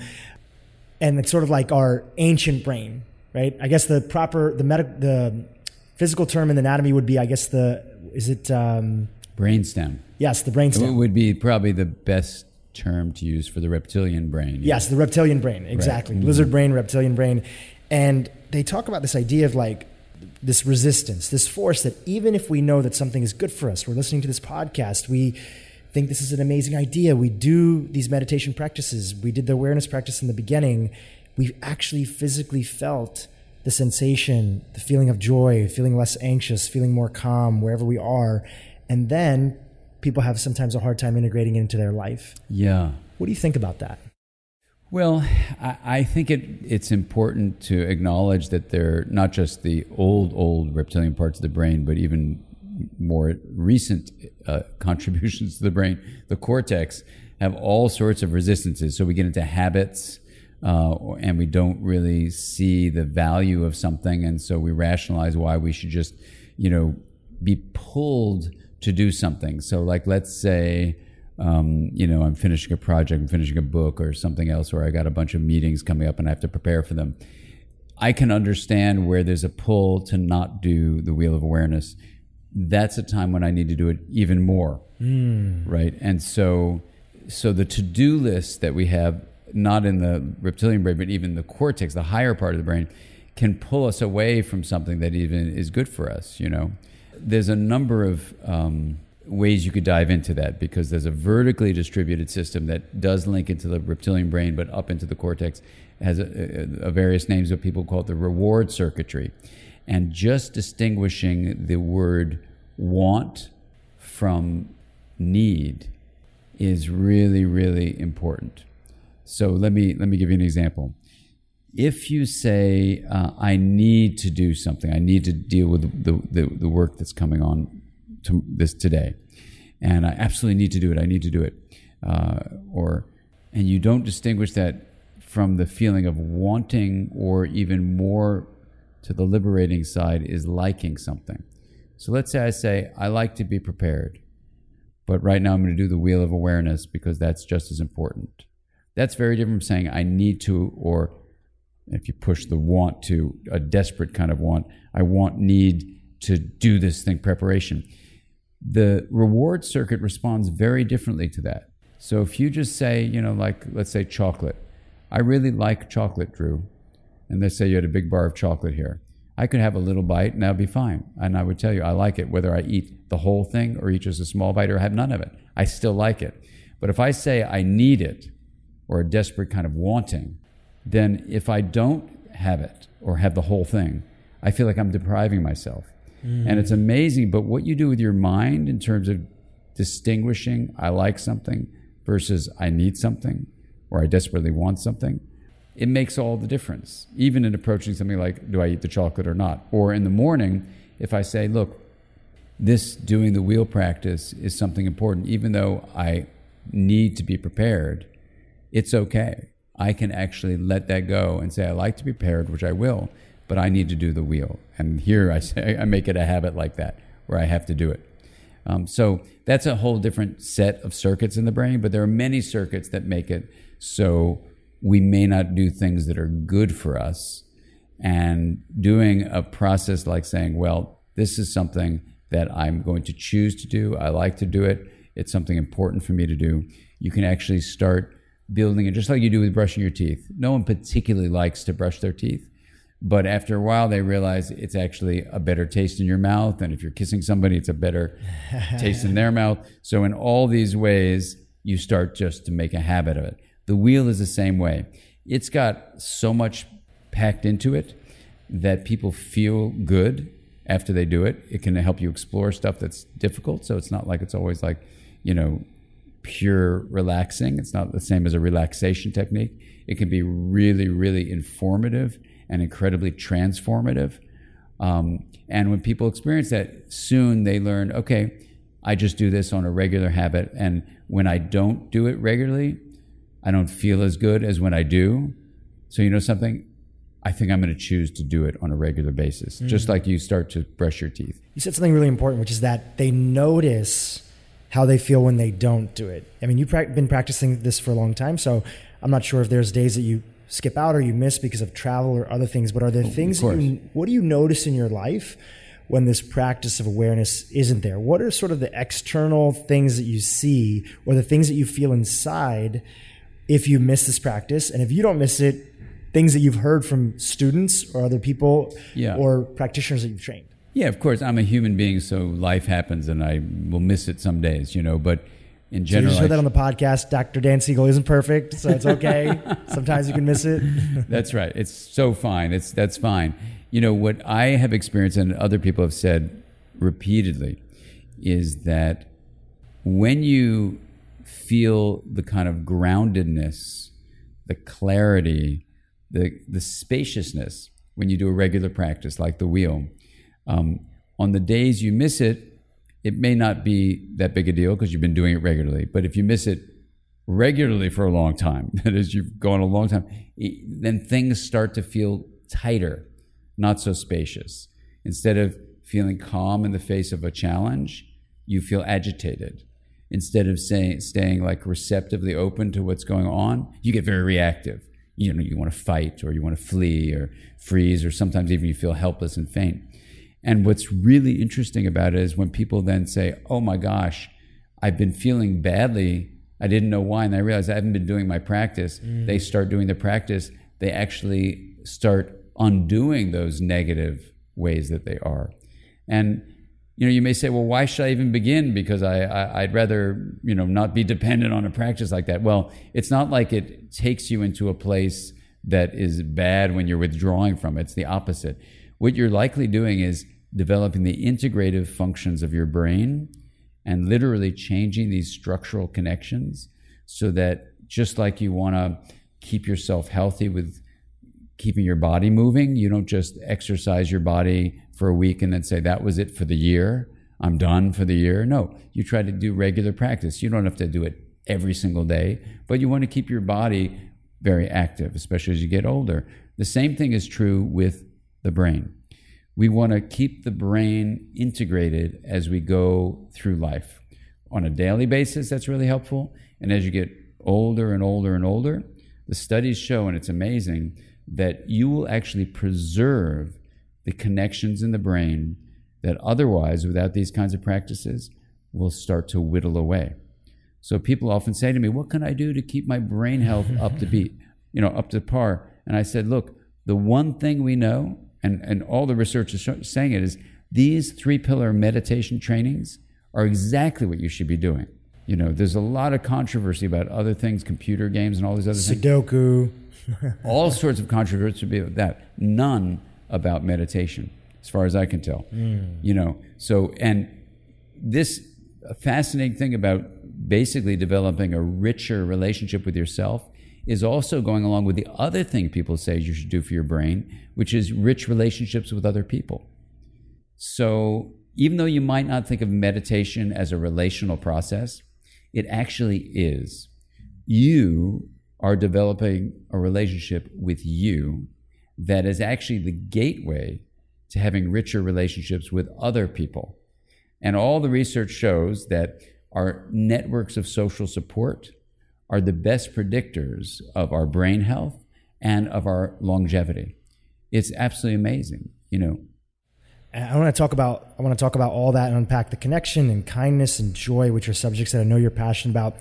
[SPEAKER 1] and it's sort of like our ancient brain, right? I guess the proper the medic the physical term in anatomy would be, I guess the is it um,
[SPEAKER 2] Brainstem.
[SPEAKER 1] yes the
[SPEAKER 2] It
[SPEAKER 1] brainstem.
[SPEAKER 2] would be probably the best term to use for the reptilian brain.
[SPEAKER 1] Yes, the reptilian brain, exactly.
[SPEAKER 2] Mm-hmm.
[SPEAKER 1] Lizard brain, reptilian brain. And they talk about this idea of like this resistance, this force that even if we know that something is good for us, we're listening to this podcast, we think this is an amazing idea. We do these meditation practices. We did the awareness practice in the beginning. We've actually physically felt the sensation, the feeling of joy, feeling less anxious, feeling more calm wherever we are. And then people have sometimes a hard time integrating it into their life.
[SPEAKER 2] Yeah.
[SPEAKER 1] What do you think about that?
[SPEAKER 2] Well, I, I think it, it's important to acknowledge that they're not just the old, old reptilian parts of the brain, but even more recent uh, contributions to the brain. The cortex have all sorts of resistances. So we get into habits. Uh, and we don't really see the value of something, and so we rationalize why we should just, you know, be pulled to do something. So, like, let's say, um, you know, I'm finishing a project, I'm finishing a book or something else, or I got a bunch of meetings coming up and I have to prepare for them. I can understand where there's a pull to not do the wheel of awareness. That's a time when I need to do it even more, right? And so, so the to-do list that we have, not in the reptilian brain, but even the cortex, the higher part of the brain, can pull us away from something that even is good for us. You know, there's a number of um, ways you could dive into that because there's a vertically distributed system that does link into the reptilian brain, but up into the cortex It has a, a, a various names, but people call it the reward circuitry. And just distinguishing the word want from need is really, really important. So let me let me give you an example. If you say, uh, "I need to do something. I need to deal with the the, the work that's coming on to this today, and I absolutely need to do it. I need to do it," uh, or and you don't distinguish that from the feeling of wanting or even more to the liberating side is liking something. So let's say I say, I like to be prepared, but right now I'm going to do the wheel of awareness because that's just as important. That's very different from saying, I need to, or if you push the want to, a desperate kind of want, I want, need to do this thing, preparation. The reward circuit responds very differently to that. So if you just say, you know, like, let's say chocolate, I really like chocolate, Dhru. And let's say you had a big bar of chocolate here. I could have a little bite and that would be fine. And I would tell you, I like it, whether I eat the whole thing or eat just a small bite or have none of it. I still like it. But if I say I need it or a desperate kind of wanting, then if I don't have it or have the whole thing, I feel like I'm depriving myself. Mm. And it's amazing. But what you do with your mind in terms of distinguishing I like something versus I need something or I desperately want something, it makes all the difference, even in approaching something like, do I eat the chocolate or not? Or in the morning, if I say, look, this doing the wheel practice is something important, even though I need to be prepared, it's okay. I can actually let that go and say, I like to be prepared, which I will, but I need to do the wheel. And here I say, (laughs) I make it a habit like that, where I have to do it. Um, so that's a whole different set of circuits in the brain, but there are many circuits that make it so we may not do things that are good for us. And doing a process like saying, well, this is something that I'm going to choose to do. I like to do it. It's something important for me to do. You can actually start building it just like you do with brushing your teeth. No one particularly likes to brush their teeth. But after a while, they realize it's actually a better taste in your mouth. And if you're kissing somebody, it's a better (laughs) taste in their mouth. So, in all these ways, you start just to make a habit of it. The wheel is the same way. It's got so much packed into it that people feel good after they do it. It can help you explore stuff that's difficult. So it's not like it's always like, you know, pure relaxing. It's not the same as a relaxation technique. It can be really, really informative and incredibly transformative. Um, and when people experience that, soon they learn, okay, I just do this on a regular habit. And when I don't do it regularly, I don't feel as good as when I do. So, you know something? I think I'm going to choose to do it on a regular basis, mm-hmm. just like you start to brush your teeth.
[SPEAKER 1] You said something really important, which is that they notice how they feel when they don't do it. I mean, you've been practicing this for a long time, so I'm not sure if there's days that you skip out or you miss because of travel or other things, but are there oh, things that you, what do you notice in your life when this practice of awareness isn't there? What are sort of the external things that you see or the things that you feel inside if you miss this practice. And if you don't miss it, things that you've heard from students or other people yeah. or practitioners that you've trained.
[SPEAKER 2] Yeah, of course. I'm a human being, so life happens and I will miss it some days, you know, but in general.
[SPEAKER 1] So you just heard that on the podcast. Dr. Dan Siegel isn't perfect, so it's okay. (laughs) Sometimes you can miss it. (laughs)
[SPEAKER 2] that's right. It's so fine. It's that's fine. You know what I have experienced and other people have said repeatedly is that when you feel the kind of groundedness, the clarity, the, the spaciousness when you do a regular practice like the wheel. Um, on the days you miss it, it may not be that big a deal because you've been doing it regularly. But if you miss it regularly for a long time, (laughs) that is, you've gone a long time, then things start to feel tighter, not so spacious. Instead of feeling calm in the face of a challenge, you feel agitated instead of saying, staying like receptively open to what's going on, you get very reactive. You know, you want to fight or you want to flee or freeze, or sometimes even you feel helpless and faint. And what's really interesting about it is when people then say, Oh my gosh, I've been feeling badly. I didn't know why. And I realized I haven't been doing my practice. Mm. They start doing the practice. They actually start undoing those negative ways that they are. And you know, you may say, well, why should I even begin? Because I, I, would rather, you know, not be dependent on a practice like that. Well, it's not like it takes you into a place that is bad when you're withdrawing from it. It's the opposite. What you're likely doing is developing the integrative functions of your brain and literally changing these structural connections so that just like you want to keep yourself healthy with keeping your body moving, you don't just exercise your body for a week and then say, that was it for the year. I'm done for the year. No, you try to do regular practice. You don't have to do it every single day, but you want to keep your body very active, especially as you get older. The same thing is true with the brain. We want to keep the brain integrated as we go through life. On a daily basis, that's really helpful. And as you get older and older and older, the studies show, and it's amazing, that you will actually preserve the connections in the brain that otherwise, without these kinds of practices, will start to whittle away. So people often say to me, "What can I do to keep my brain health up to beat, (laughs) you know, up to par?" And I said, "Look, the one thing we know, and and all the research is saying it, is these three pillar meditation trainings are exactly what you should be doing. You know, there's a lot of controversy about other things, computer games, and all these other
[SPEAKER 1] Sudoku.
[SPEAKER 2] things. Sudoku, all sorts of controversy about that. None about meditation, as far as I can tell. Mm. You know, so and this fascinating thing about basically developing a richer relationship with yourself is also going along with the other thing people say you should do for your brain, which is rich relationships with other people. So, even though you might not think of meditation as a relational process, it actually is. You are developing a relationship with you that is actually the gateway to having richer relationships with other people. And all the research shows that our networks of social support are the best predictors of our brain health and of our longevity. It's absolutely amazing, you know.
[SPEAKER 1] I want to talk about I want to talk about all that and unpack the connection and kindness and joy, which are subjects that I know you're passionate about.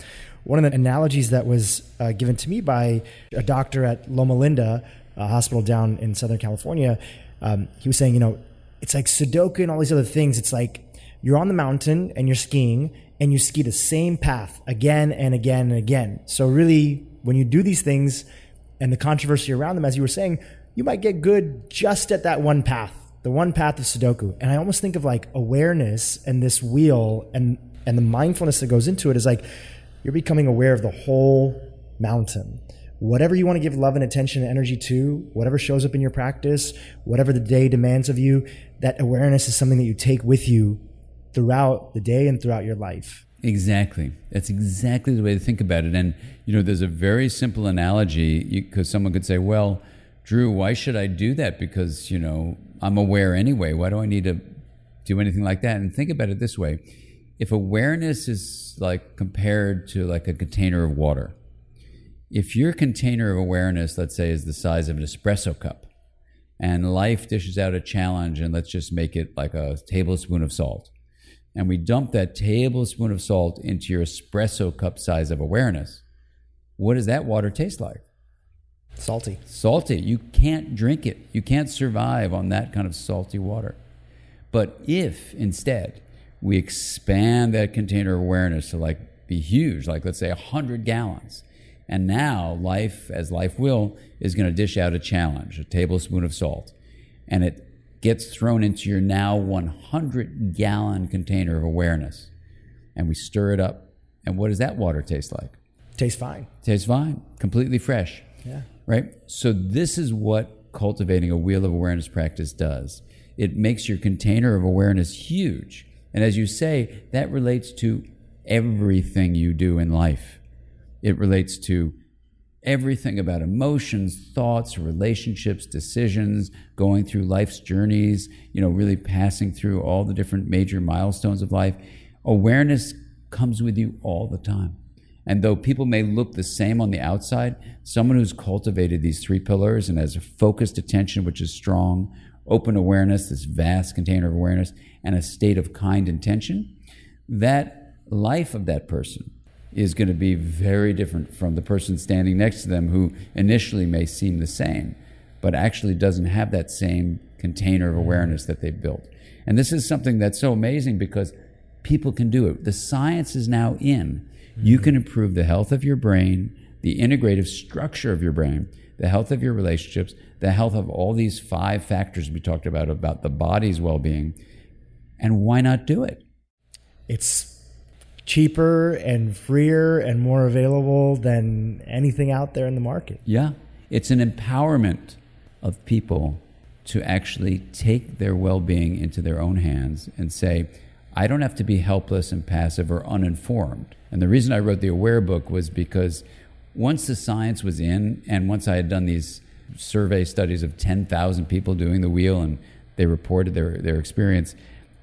[SPEAKER 1] One of the analogies that was uh, given to me by a doctor at Loma Linda, a hospital down in Southern California, um, he was saying, you know, it's like Sudoku and all these other things. It's like you're on the mountain and you're skiing and you ski the same path again and again and again. So really, when you do these things and the controversy around them, as you were saying, you might get good just at that one path, the one path of Sudoku. And I almost think of like awareness and this wheel and and the mindfulness that goes into it is like you're becoming aware of the whole mountain. Whatever you want to give love and attention and energy to, whatever shows up in your practice, whatever the day demands of you, that awareness is something that you take with you throughout the day and throughout your life.
[SPEAKER 2] Exactly. That's exactly the way to think about it. And, you know, there's a very simple analogy because someone could say, well, Dhru, why should I do that? Because, you know, I'm aware anyway. Why do I need to do anything like that? And think about it this way if awareness is like compared to like a container of water, if your container of awareness, let's say, is the size of an espresso cup, and life dishes out a challenge, and let's just make it like a tablespoon of salt and we dump that tablespoon of salt into your espresso cup size of awareness, what does that water taste like?
[SPEAKER 1] Salty.
[SPEAKER 2] Salty. You can't drink it. You can't survive on that kind of salty water. But if instead we expand that container of awareness to like be huge, like let's say 100 gallons, and now life, as life will, is going to dish out a challenge, a tablespoon of salt. And it gets thrown into your now 100 gallon container of awareness. And we stir it up. And what does that water taste like?
[SPEAKER 1] Tastes fine.
[SPEAKER 2] Tastes fine. Completely fresh.
[SPEAKER 1] Yeah.
[SPEAKER 2] Right? So, this is what cultivating a wheel of awareness practice does it makes your container of awareness huge. And as you say, that relates to everything you do in life. It relates to everything about emotions, thoughts, relationships, decisions, going through life's journeys, you know, really passing through all the different major milestones of life. Awareness comes with you all the time. And though people may look the same on the outside, someone who's cultivated these three pillars and has a focused attention, which is strong, open awareness, this vast container of awareness, and a state of kind intention, that life of that person is going to be very different from the person standing next to them who initially may seem the same, but actually doesn't have that same container of awareness that they've built. And this is something that's so amazing because people can do it. The science is now in. You can improve the health of your brain, the integrative structure of your brain, the health of your relationships, the health of all these five factors we talked about, about the body's well being. And why not do it?
[SPEAKER 1] It's cheaper and freer and more available than anything out there in the market.
[SPEAKER 2] Yeah. It's an empowerment of people to actually take their well being into their own hands and say, I don't have to be helpless and passive or uninformed. And the reason I wrote the Aware book was because once the science was in, and once I had done these survey studies of 10,000 people doing the wheel and they reported their, their experience.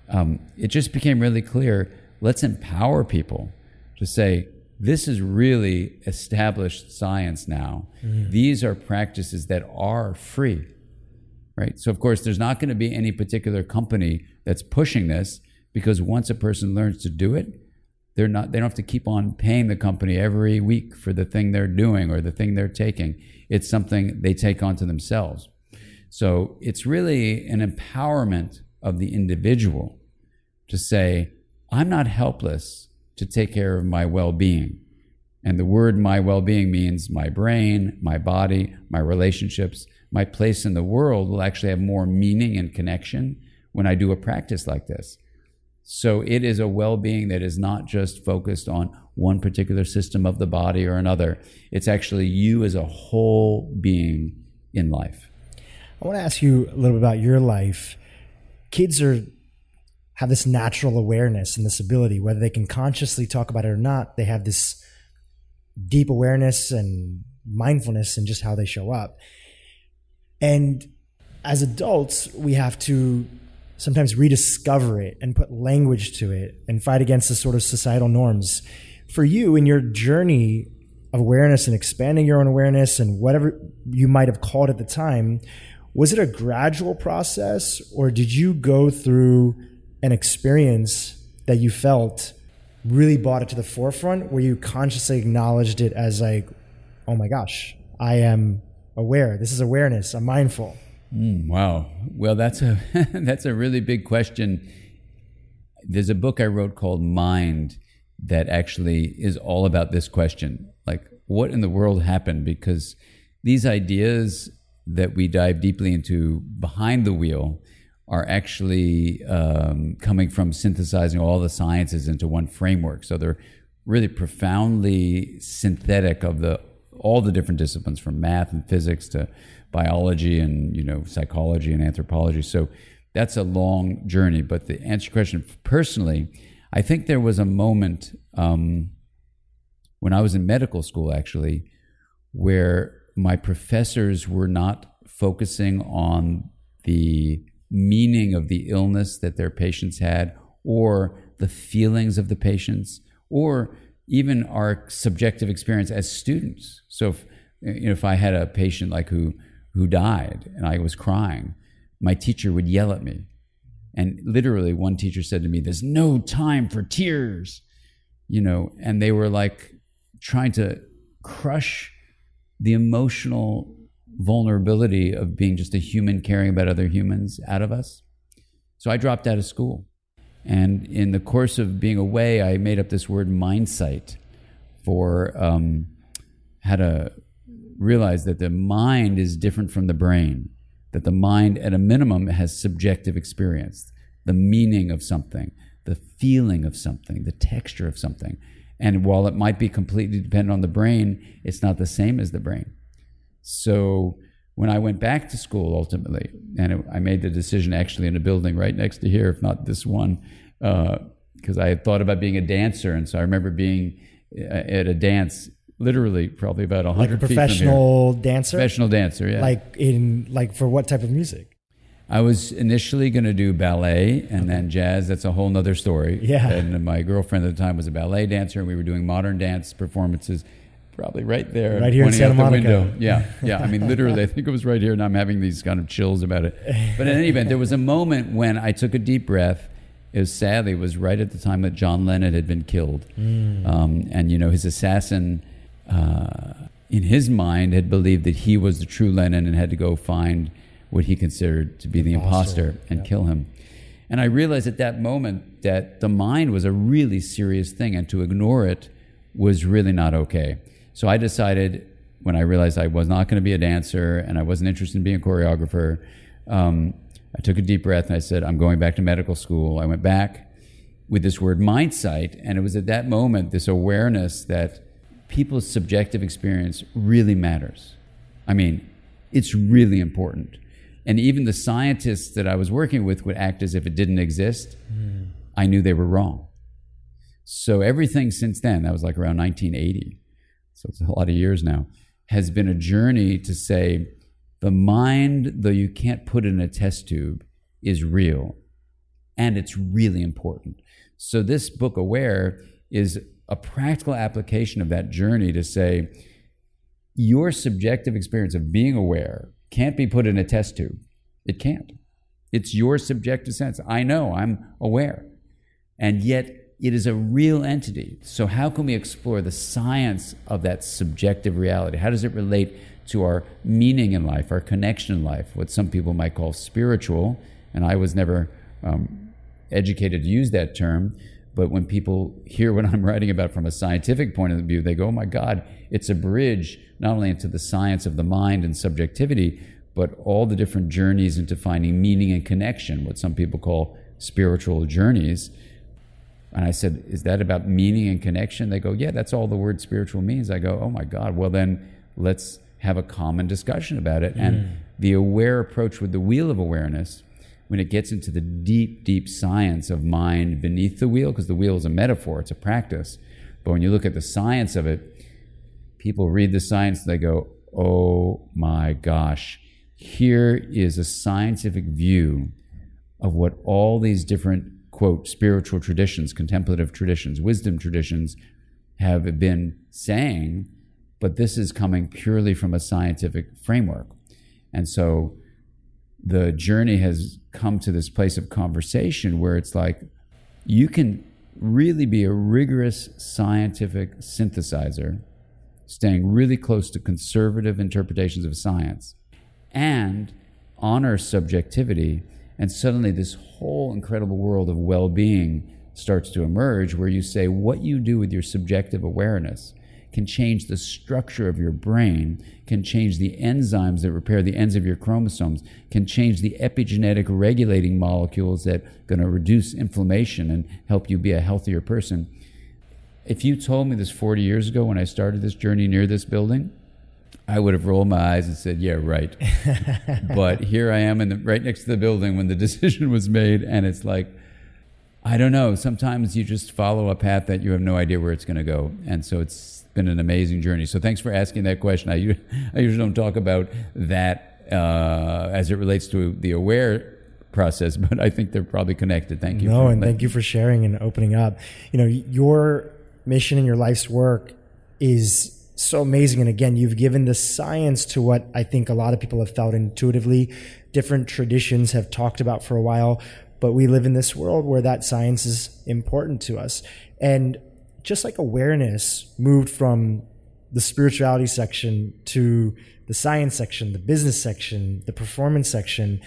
[SPEAKER 2] Um, it just became really clear let's empower people to say, this is really established science now. Mm. These are practices that are free, right? So, of course, there's not going to be any particular company that's pushing this because once a person learns to do it, they're not they don't have to keep on paying the company every week for the thing they're doing or the thing they're taking. It's something they take onto themselves. So it's really an empowerment of the individual to say, I'm not helpless to take care of my well being. And the word my well being means my brain, my body, my relationships, my place in the world will actually have more meaning and connection when I do a practice like this. So it is a well being that is not just focused on one particular system of the body or another. It's actually you as a whole being in life.
[SPEAKER 1] I want to ask you a little bit about your life. Kids are have this natural awareness and this ability, whether they can consciously talk about it or not, they have this deep awareness and mindfulness in just how they show up. And as adults, we have to sometimes rediscover it and put language to it and fight against the sort of societal norms. For you, in your journey of awareness and expanding your own awareness and whatever you might have called at the time, was it a gradual process or did you go through an experience that you felt really brought it to the forefront where you consciously acknowledged it as like, oh my gosh, I am aware. This is awareness. I'm mindful.
[SPEAKER 2] Mm, wow. Well, that's a (laughs) that's a really big question. There's a book I wrote called Mind that actually is all about this question. Like what in the world happened because these ideas that we dive deeply into behind the wheel are actually um, coming from synthesizing all the sciences into one framework. So they're really profoundly synthetic of the all the different disciplines from math and physics to biology and you know psychology and anthropology. So that's a long journey. But to answer your question personally, I think there was a moment um, when I was in medical school actually where my professors were not focusing on the meaning of the illness that their patients had or the feelings of the patients or even our subjective experience as students. So if, you know, if I had a patient like who who died and I was crying, my teacher would yell at me. And literally, one teacher said to me, There's no time for tears, you know, and they were like trying to crush the emotional vulnerability of being just a human caring about other humans out of us. So I dropped out of school. And in the course of being away, I made up this word mindsight for um, how to realize that the mind is different from the brain, that the mind, at a minimum, has subjective experience, the meaning of something, the feeling of something, the texture of something. And while it might be completely dependent on the brain, it's not the same as the brain. So when I went back to school ultimately, and it, I made the decision actually in a building right next to here, if not this one, because uh, I had thought about being a dancer. And so I remember being uh, at a dance literally probably about 100
[SPEAKER 1] like a professional dancer?
[SPEAKER 2] Professional dancer yeah.
[SPEAKER 1] Like in like for what type of music?
[SPEAKER 2] I was initially going to do ballet and okay. then jazz. That's a whole nother story.
[SPEAKER 1] Yeah.
[SPEAKER 2] And my girlfriend at the time was a ballet dancer and we were doing modern dance performances probably right there
[SPEAKER 1] right here in Santa Monica. Window.
[SPEAKER 2] yeah yeah i mean (laughs) literally i think it was right here and i'm having these kind of chills about it but in any event there was a moment when i took a deep breath it was sadly it was right at the time that John Lennon had been killed, mm. um, and you know his assassin uh, in his mind, had believed that he was the true Lennon and had to go find what he considered to be the imposter, imposter and kill him. And I realized at that moment that the mind was a really serious thing, and to ignore it was really not okay. So I decided when I realized I was not going to be a dancer and I wasn't interested in being a choreographer, um, I took a deep breath and I said, I'm going back to medical school. I went back with this word mindsight, and it was at that moment, this awareness that people's subjective experience really matters. I mean, it's really important. And even the scientists that I was working with would act as if it didn't exist. Mm. I knew they were wrong. So everything since then, that was like around 1980, so it's a lot of years now, has been a journey to say The mind, though you can't put in a test tube, is real and it's really important. So, this book, Aware, is a practical application of that journey to say your subjective experience of being aware can't be put in a test tube. It can't. It's your subjective sense. I know I'm aware. And yet, it is a real entity. So, how can we explore the science of that subjective reality? How does it relate to our meaning in life, our connection in life, what some people might call spiritual? And I was never um, educated to use that term. But when people hear what I'm writing about from a scientific point of view, they go, oh my God, it's a bridge not only into the science of the mind and subjectivity, but all the different journeys into finding meaning and connection, what some people call spiritual journeys. And I said, Is that about meaning and connection? They go, Yeah, that's all the word spiritual means. I go, Oh my God, well then let's have a common discussion about it. Mm. And the aware approach with the wheel of awareness when it gets into the deep, deep science of mind beneath the wheel, because the wheel is a metaphor, it's a practice. But when you look at the science of it, people read the science, they go, oh my gosh, here is a scientific view of what all these different, quote, spiritual traditions, contemplative traditions, wisdom traditions have been saying, but this is coming purely from a scientific framework. And so the journey has come to this place of conversation where it's like you can really be a rigorous scientific synthesizer, staying really close to conservative interpretations of science, and honor subjectivity. And suddenly, this whole incredible world of well being starts to emerge where you say, what you do with your subjective awareness can change the structure of your brain, can change the enzymes that repair the ends of your chromosomes, can change the epigenetic regulating molecules that are going to reduce inflammation and help you be a healthier person. If you told me this 40 years ago when I started this journey near this building, I would have rolled my eyes and said, "Yeah, right." (laughs) but here I am, in the, right next to the building when the (laughs) decision was made, and it's like, I don't know. Sometimes you just follow a path that you have no idea where it's going to go, and so it's been an amazing journey. So thanks for asking that question. I, (laughs) I usually don't talk about that uh, as it relates to the aware process, but I think they're probably connected. Thank you.
[SPEAKER 1] No, and thank you for sharing and opening up. You know, your mission and your life's work is so amazing. And again, you've given the science to what I think a lot of people have felt intuitively. Different traditions have talked about for a while, but we live in this world where that science is important to us. And just like awareness moved from the spirituality section to the science section, the business section, the performance section,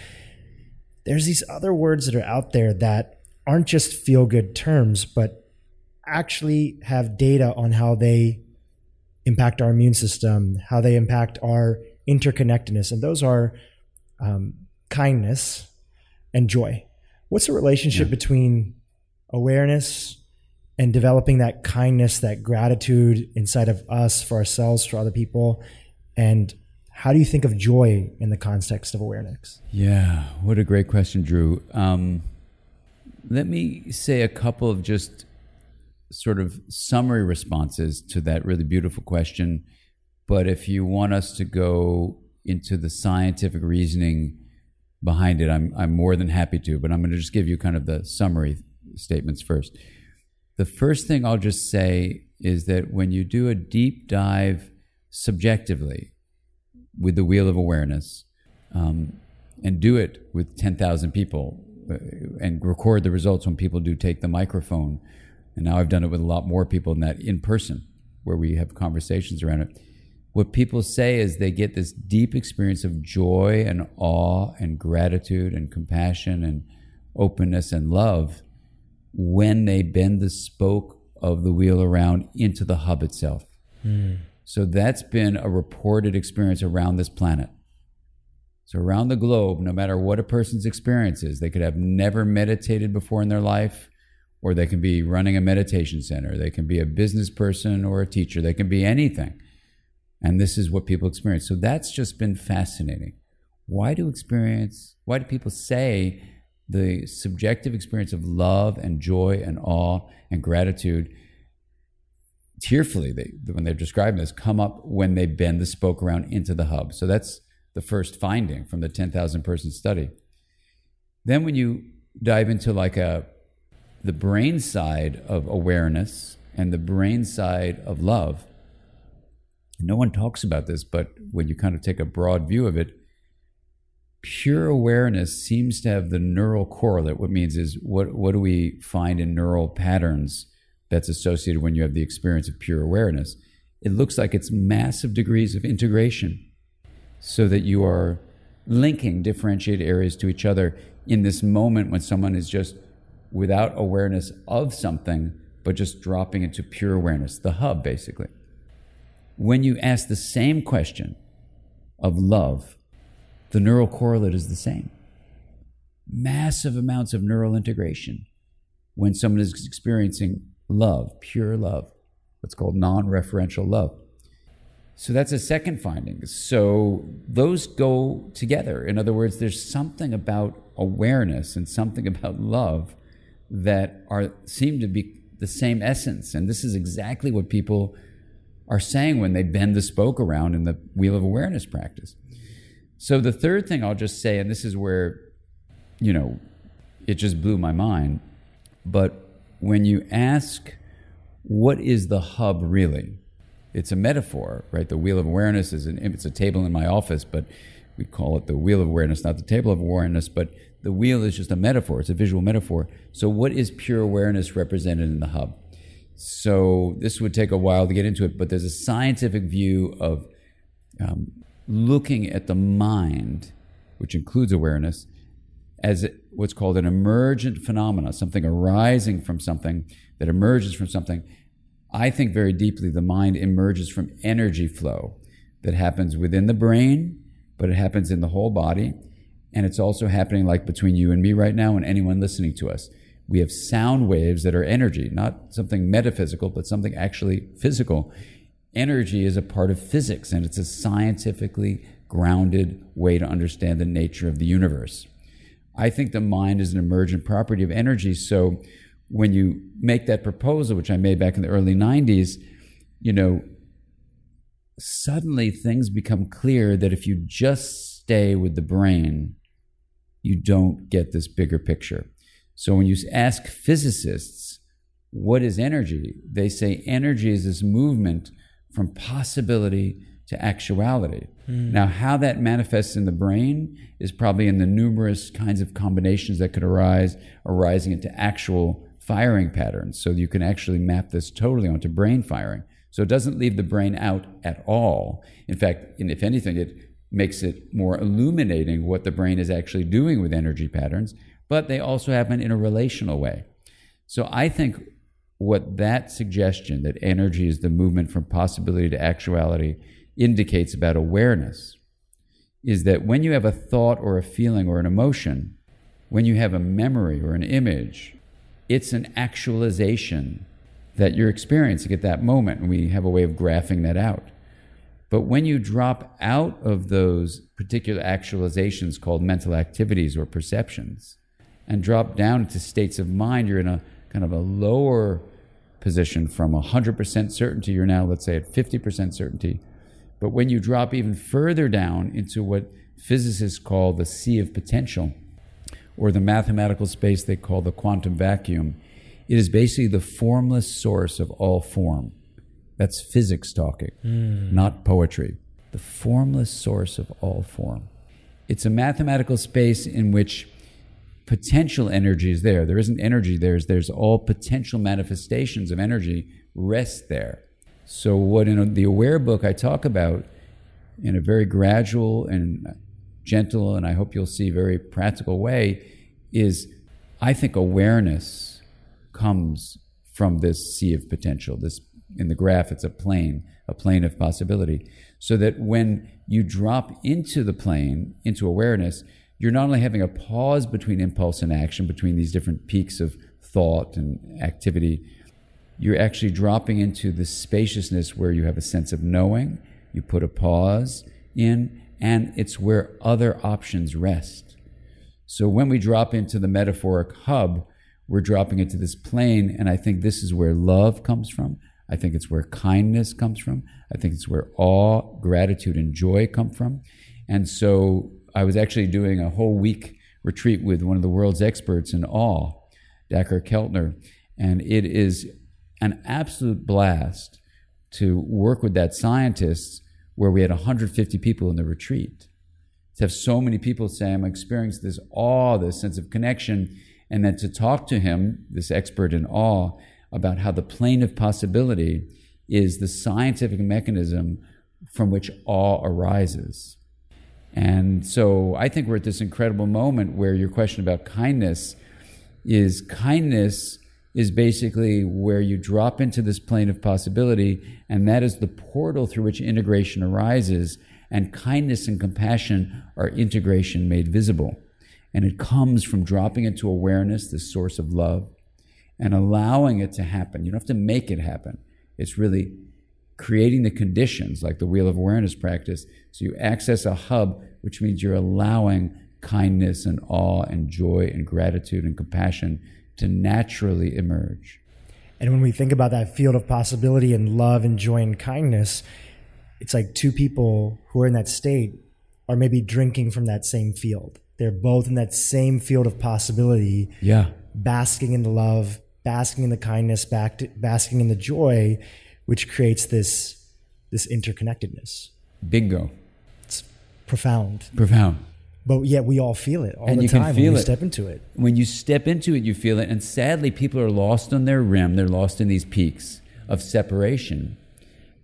[SPEAKER 1] there's these other words that are out there that aren't just feel good terms, but actually have data on how they impact our immune system, how they impact our interconnectedness. And those are um, kindness and joy. What's the relationship yeah. between awareness, and developing that kindness, that gratitude inside of us for ourselves, for other people. And how do you think of joy in the context of awareness?
[SPEAKER 2] Yeah, what a great question, Dhru. Um, let me say a couple of just sort of summary responses to that really beautiful question. But if you want us to go into the scientific reasoning behind it, I'm, I'm more than happy to. But I'm going to just give you kind of the summary statements first. The first thing I'll just say is that when you do a deep dive subjectively with the wheel of awareness um, and do it with 10,000 people uh, and record the results when people do take the microphone, and now I've done it with a lot more people than that in person where we have conversations around it. What people say is they get this deep experience of joy and awe and gratitude and compassion and openness and love when they bend the spoke of the wheel around into the hub itself. Mm. So that's been a reported experience around this planet. So around the globe, no matter what a person's experience is, they could have never meditated before in their life, or they can be running a meditation center. They can be a business person or a teacher. They can be anything. And this is what people experience. So that's just been fascinating. Why do experience, why do people say the subjective experience of love and joy and awe and gratitude tearfully they, when they're describing this come up when they bend the spoke around into the hub so that's the first finding from the 10,000 person study. Then when you dive into like a the brain side of awareness and the brain side of love, no one talks about this, but when you kind of take a broad view of it, pure awareness seems to have the neural correlate. What means is what what do we find in neural patterns that's associated when you have the experience of pure awareness? It looks like it's massive degrees of integration so that you are linking differentiated areas to each other in this moment when someone is just without awareness of something, but just dropping into pure awareness, the hub, basically. When you ask the same question of love, the neural correlate is the same. Massive amounts of neural integration when someone is experiencing love, pure love, what's called non referential love. So that's a second finding. So those go together. In other words, there's something about awareness and something (laughs) about love that are seem to be the same essence. And this is exactly what people are saying when they bend the spoke around in the wheel of awareness practice. So the third thing I'll just say, and this is where, you know, it just blew my mind, but when you ask, what is the hub really? it's a metaphor, right? The wheel of awareness is an it's a table in my office, but we call it the wheel of awareness, not the table of awareness, but the wheel is just a metaphor. It's a visual metaphor. So what is pure awareness represented in the hub? So this would take a while to get into it, but there's a scientific view of um, looking at the mind, which includes awareness, as what's called an emergent phenomena, something arising from something that emerges from something I think very deeply the mind emerges from energy flow that happens within the brain, but it happens in the whole body. And it's also happening like between you and me right now and anyone listening to us. We have sound waves that are energy, not something metaphysical, but something actually physical. Energy is a part of physics, and it's a scientifically grounded way to understand the nature of the universe. I think the mind is an emergent property of energy. So when you make that proposal, which I made back in the early 90s, you know, suddenly things become clear that if you just stay with the brain, you don't get this bigger picture. So when you ask physicists, what is energy? They say energy is this movement from possibility to actuality. Mm. Now, how that manifests in the brain is probably in the numerous kinds of combinations that could arise, arising into actual firing patterns. So you can actually map this totally onto brain firing. So it doesn't leave the brain out at all. In fact, if anything, it makes it more illuminating what the brain is actually doing with energy patterns, but they also happen in a relational way. So I think what that suggestion that energy is the movement from possibility to actuality indicates about awareness is that when you have a thought or a feeling or an emotion, when you have a memory or an image, it's an actualization that you're experiencing at that moment. And we have a way of graphing that out. But when you drop out of those particular actualizations called mental activities or perceptions and drop down into states of mind, you're in a kind of a lower position from 100% certainty. You're now, let's say, at 50% certainty. But when you drop even further down into what physicists call the sea of potential, or the mathematical space they call the quantum vacuum, it is basically the formless source of all form. That's physics talking, mm. not poetry. The formless source of all form. It's a mathematical space in which potential energy is there. There isn't energy there's there's all potential manifestations of energy rest there. So, what in the Aware book I talk about in a very gradual and gentle, and I hope you'll see very practical way is I think awareness comes from this sea of potential. This in the graph, it's a plane, a plane of possibility. So that when you drop into the plane, into awareness, you're not only having a pause between impulse and action, between these different peaks of thought and activity, you're actually dropping into the spaciousness where you have a sense of knowing, you put a pause in, and it's where other options rest. So when we drop into the metaphoric hub, we're dropping into this plane, and I think this is where love comes from. I think it's where kindness comes from. I think it's where awe, gratitude, and joy come from. And so I was actually doing a whole week retreat with one of the world's experts in awe, Dacher Keltner. And it is an absolute blast to work with that scientist where we had 150 people in the retreat. To have so many people say, I'm experiencing this awe, this sense of connection, and then to talk to him, this expert in awe, about how the plane of possibility is the scientific mechanism from which awe arises. And so I think we're at this incredible moment where your question about kindness is kindness is basically where you drop into this plane of possibility, and that is the portal through which integration arises, and kindness and compassion are integration made visible. And it comes from dropping into awareness, the source of love, and allowing it to happen. You don't have to make it happen. It's really creating the conditions, like the wheel of awareness practice. So you access a hub, which means you're allowing kindness and awe and joy and gratitude and compassion to naturally emerge.
[SPEAKER 1] And when we think about that field of possibility and love and joy and kindness, it's like two people who are in that state are maybe drinking from that same field. They're both in that same field of possibility.
[SPEAKER 2] Yeah.
[SPEAKER 1] Basking in the love, basking in the kindness, basking in the joy, which creates this this interconnectedness.
[SPEAKER 2] Bingo.
[SPEAKER 1] It's profound.
[SPEAKER 2] Profound
[SPEAKER 1] but yet we all feel it all and the time when you step into it.
[SPEAKER 2] When you step into it, you feel it. And sadly, people are lost on their rim. They're lost in these peaks of separation.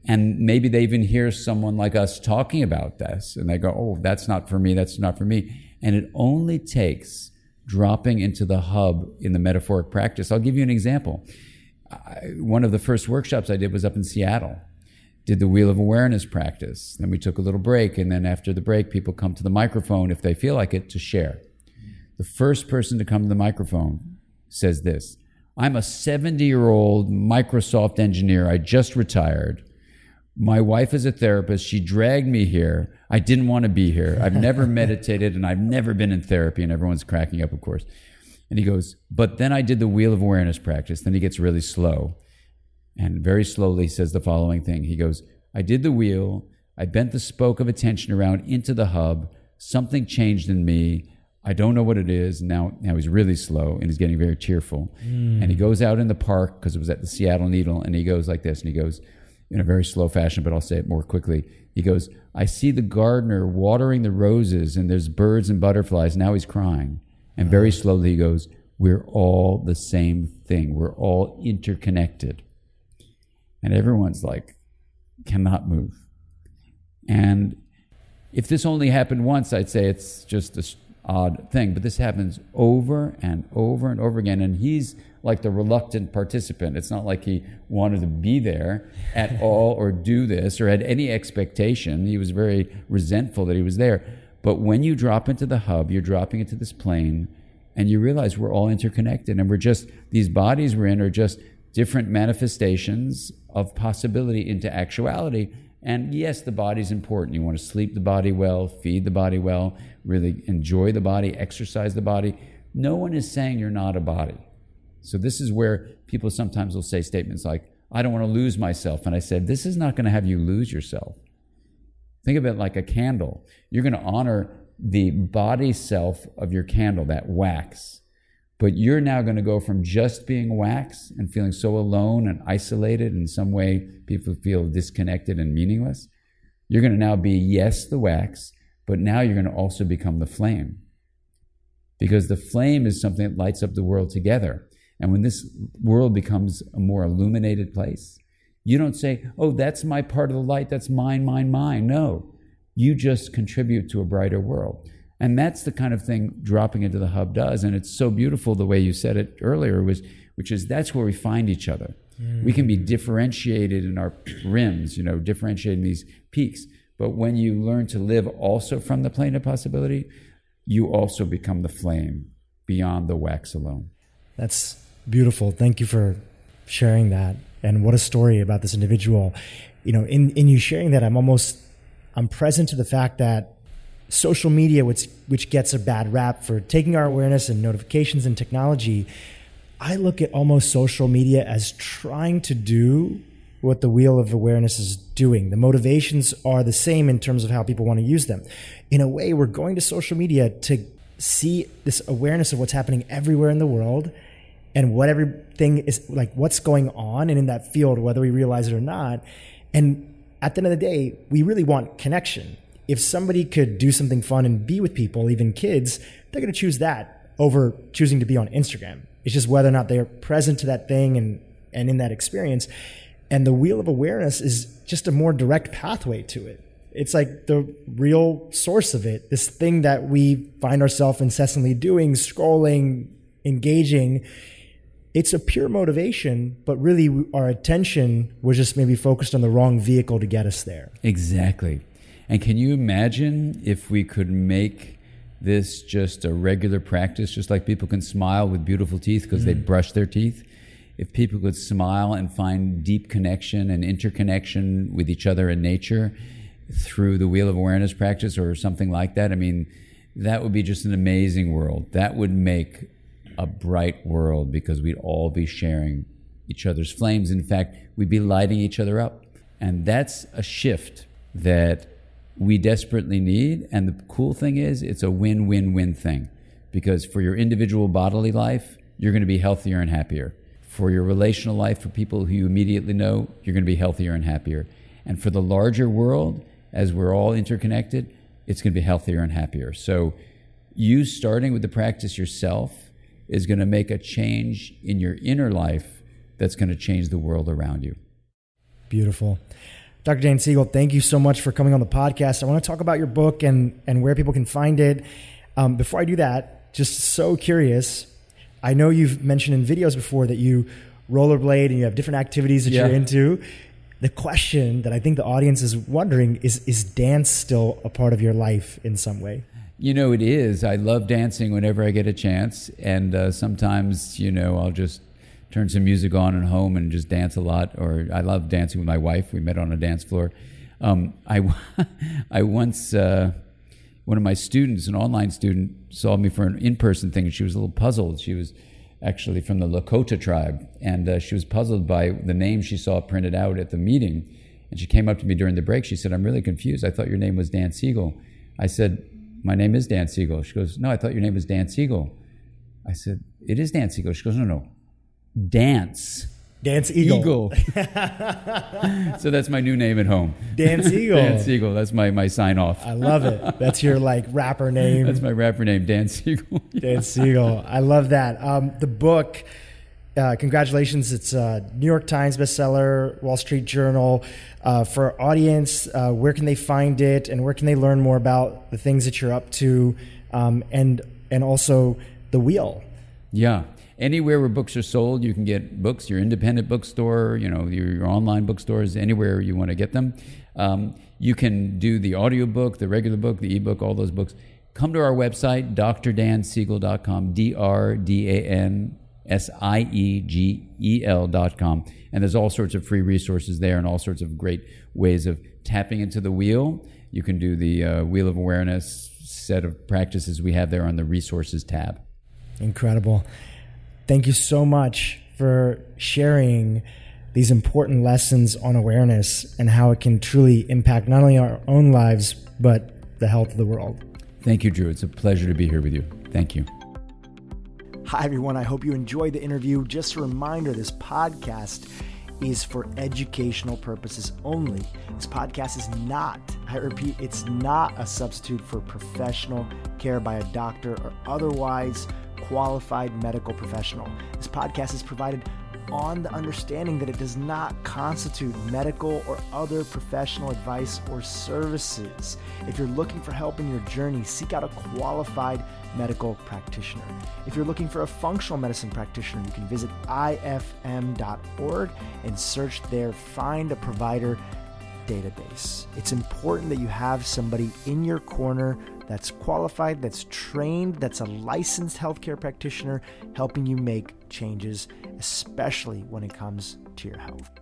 [SPEAKER 2] And maybe they even hear someone like us talking about this and they go, oh, that's not for me. That's not for me. And it only takes dropping into the hub in the metaphoric practice. I'll give you an example. I, one of the first workshops I did was up in Seattle did the wheel of awareness practice. Then we took a little break, and then after the break, people come to the microphone if they feel like it to share. The first person to come to the microphone says this I'm a 70 year old Microsoft engineer. I just retired. My wife is a therapist. She dragged me here. I didn't want to be here. I've never (laughs) meditated and I've never been in therapy. And everyone's cracking up, of course. And he goes, But then I did the wheel of awareness practice. Then he gets really slow and very slowly says the following thing. He goes, I did the wheel. I bent the spoke of attention around into the hub. Something changed in me. I don't know what it is. Now, now he's really slow and he's getting very tearful. Mm. And he goes out in the park because it was at the Seattle Needle and he goes like this and he goes in a very slow fashion, but I'll say it more quickly. He goes, I see the gardener watering the roses and there's birds and butterflies. Now he's crying. And very slowly he goes, We're all the same thing. We're all interconnected and everyone's like cannot move. And if this only happened once, I'd say it's just an odd thing. But this happens over and over and over again. And he's like the reluctant participant. It's not like he wanted to be there at all or do this or had any expectation. He was very resentful that he was there. But when you drop into the hub, you're dropping into this plane and you realize we're all interconnected and we're just, these bodies we're in are just different manifestations of possibility into actuality. And yes, the body's important. You want to sleep the body well, feed the body well, really enjoy the body, exercise the body. No one is saying you're not a body. So this is where people sometimes will say statements like, I don't want to lose myself. And I said, this is not going to have you lose yourself. Think of it like a candle. You're going to honor the body self of your candle, that wax. But you're now going to go from just being wax and feeling so alone and isolated in some way, people feel disconnected and meaningless. You're going to now be, yes, the wax, but now you're going to also become the flame. Because the flame is something that lights up the world together. And when this world becomes a more illuminated place, you don't say, oh, that's my part of the light, that's mine, mine, mine. No, you just contribute to a brighter world. And that's the kind of thing dropping into the hub does. And it's so beautiful the way you said it earlier, was, which is that's where we find each other. Mm. We can be differentiated in our rims, you know, differentiating these peaks. But when you learn to live also from the plane of possibility, you also become the flame beyond the wax alone.
[SPEAKER 1] That's beautiful. Thank you for sharing that. And what a story about this individual. You know, in, in you sharing that, I'm almost I'm present to the fact that social media, which which gets a bad rap for taking our awareness and notifications and technology, I look at almost social media as trying to do what the wheel of awareness is doing. The motivations are the same in terms of how people want to use them. In a way, we're going to social media to see this awareness of what's happening everywhere in the world and what everything is like, what's going on and in that field, whether we realize it or not. And at the end of the day, we really want connection. If somebody could do something fun and be with people, even kids, they're going to choose that over choosing to be on Instagram. It's just whether or not they're present to that thing and, and in that experience. And the wheel of awareness is just a more direct pathway to it. It's like the real source of it, this thing that we find ourselves incessantly doing, scrolling, engaging. It's a pure motivation, but really our attention was just maybe focused on the wrong vehicle to get us there.
[SPEAKER 2] Exactly. And can you imagine if we could make this just a regular practice, just like people can smile with beautiful teeth because mm. they brush their teeth? if people could smile and find deep connection and interconnection with each other in nature through the wheel of awareness practice or something like that, I mean, that would be just an amazing world. That would make a bright world because we'd all be sharing each other's flames. In fact, we'd be lighting each other up. And that's a shift that we desperately need. And the cool thing is, it's a win win win thing because for your individual bodily life, you're going to be healthier and happier. For your relational life, for people who you immediately know, you're going to be healthier and happier. And for the larger world, as we're all interconnected, it's going to be healthier and happier. So, you starting with the practice yourself is going to make a change in your inner life that's going to change the world around you.
[SPEAKER 1] Beautiful. Dr. Dan Siegel, thank you so much for coming on the podcast. I want to talk about your book and, and where people can find it. Um, before I do that, just so curious, I know you've mentioned in videos before that you rollerblade and you have different activities that yeah. you're into. The question that I think the audience is wondering is is dance still a part of your life in some way?
[SPEAKER 2] You know, it is. I love dancing whenever I get a chance. And uh, sometimes, you know, I'll just turn some music on at home and just dance a lot. Or I love dancing with my wife. We met on a dance floor. Um, I, (laughs) I once. Uh, one of my students, an online student, saw me for an in-person thing, and she was a little puzzled. She was actually from the Lakota tribe, and uh, she was puzzled by the name she saw printed out at the meeting. And she came up to me during the break. She said, "I'm really confused. I thought your name was Dan Siegel." I said, "My name is Dan Siegel." She goes, "No, I thought your name was Dan Siegel." I said, "It is Dan Siegel." She goes, "No, no, dance."
[SPEAKER 1] Dance Eagle.
[SPEAKER 2] Eagle. (laughs) so that's my new name at home.
[SPEAKER 1] Dance Eagle.
[SPEAKER 2] Dance Eagle. That's my, my sign off.
[SPEAKER 1] I love it. That's your like rapper name.
[SPEAKER 2] That's my rapper name, Dan Siegel.
[SPEAKER 1] Dan Siegel. I love that. Um, the book, uh, congratulations. It's a New York Times bestseller, Wall Street Journal. Uh, for our audience, uh, where can they find it and where can they learn more about the things that you're up to um, and, and also the wheel?
[SPEAKER 2] Yeah anywhere where books are sold, you can get books. Your independent bookstore, you know, your, your online bookstores, anywhere you want to get them. Um, you can do the audiobook, the regular book, the ebook, all those books. Come to our website, drdansiegel.com, D R D A N S I E G E com. And there's all sorts of free resources there and all sorts of great ways of tapping into the wheel. You can do the uh, Wheel of Awareness set of practices we have there on the resources tab.
[SPEAKER 1] Incredible. Thank you so much for sharing these important lessons on awareness and how it can truly impact not only our own lives, but the health of the world.
[SPEAKER 2] Thank you, Dhru. It's a pleasure to be here with you. Thank you.
[SPEAKER 1] Hi, everyone. I hope you enjoyed the interview. Just a reminder this podcast is for educational purposes only. This podcast is not, I repeat, it's not a substitute for professional care by a doctor or otherwise qualified medical professional. This podcast is provided on the understanding that it does not constitute medical or other professional advice or services. If you're looking for help in your journey, seek out a qualified medical practitioner. If you're looking for a functional medicine practitioner, you can visit ifm.org and search there, find a provider database. It's important that you have somebody in your corner that's qualified, that's trained, that's a licensed healthcare practitioner helping you make changes, especially when it comes to your health.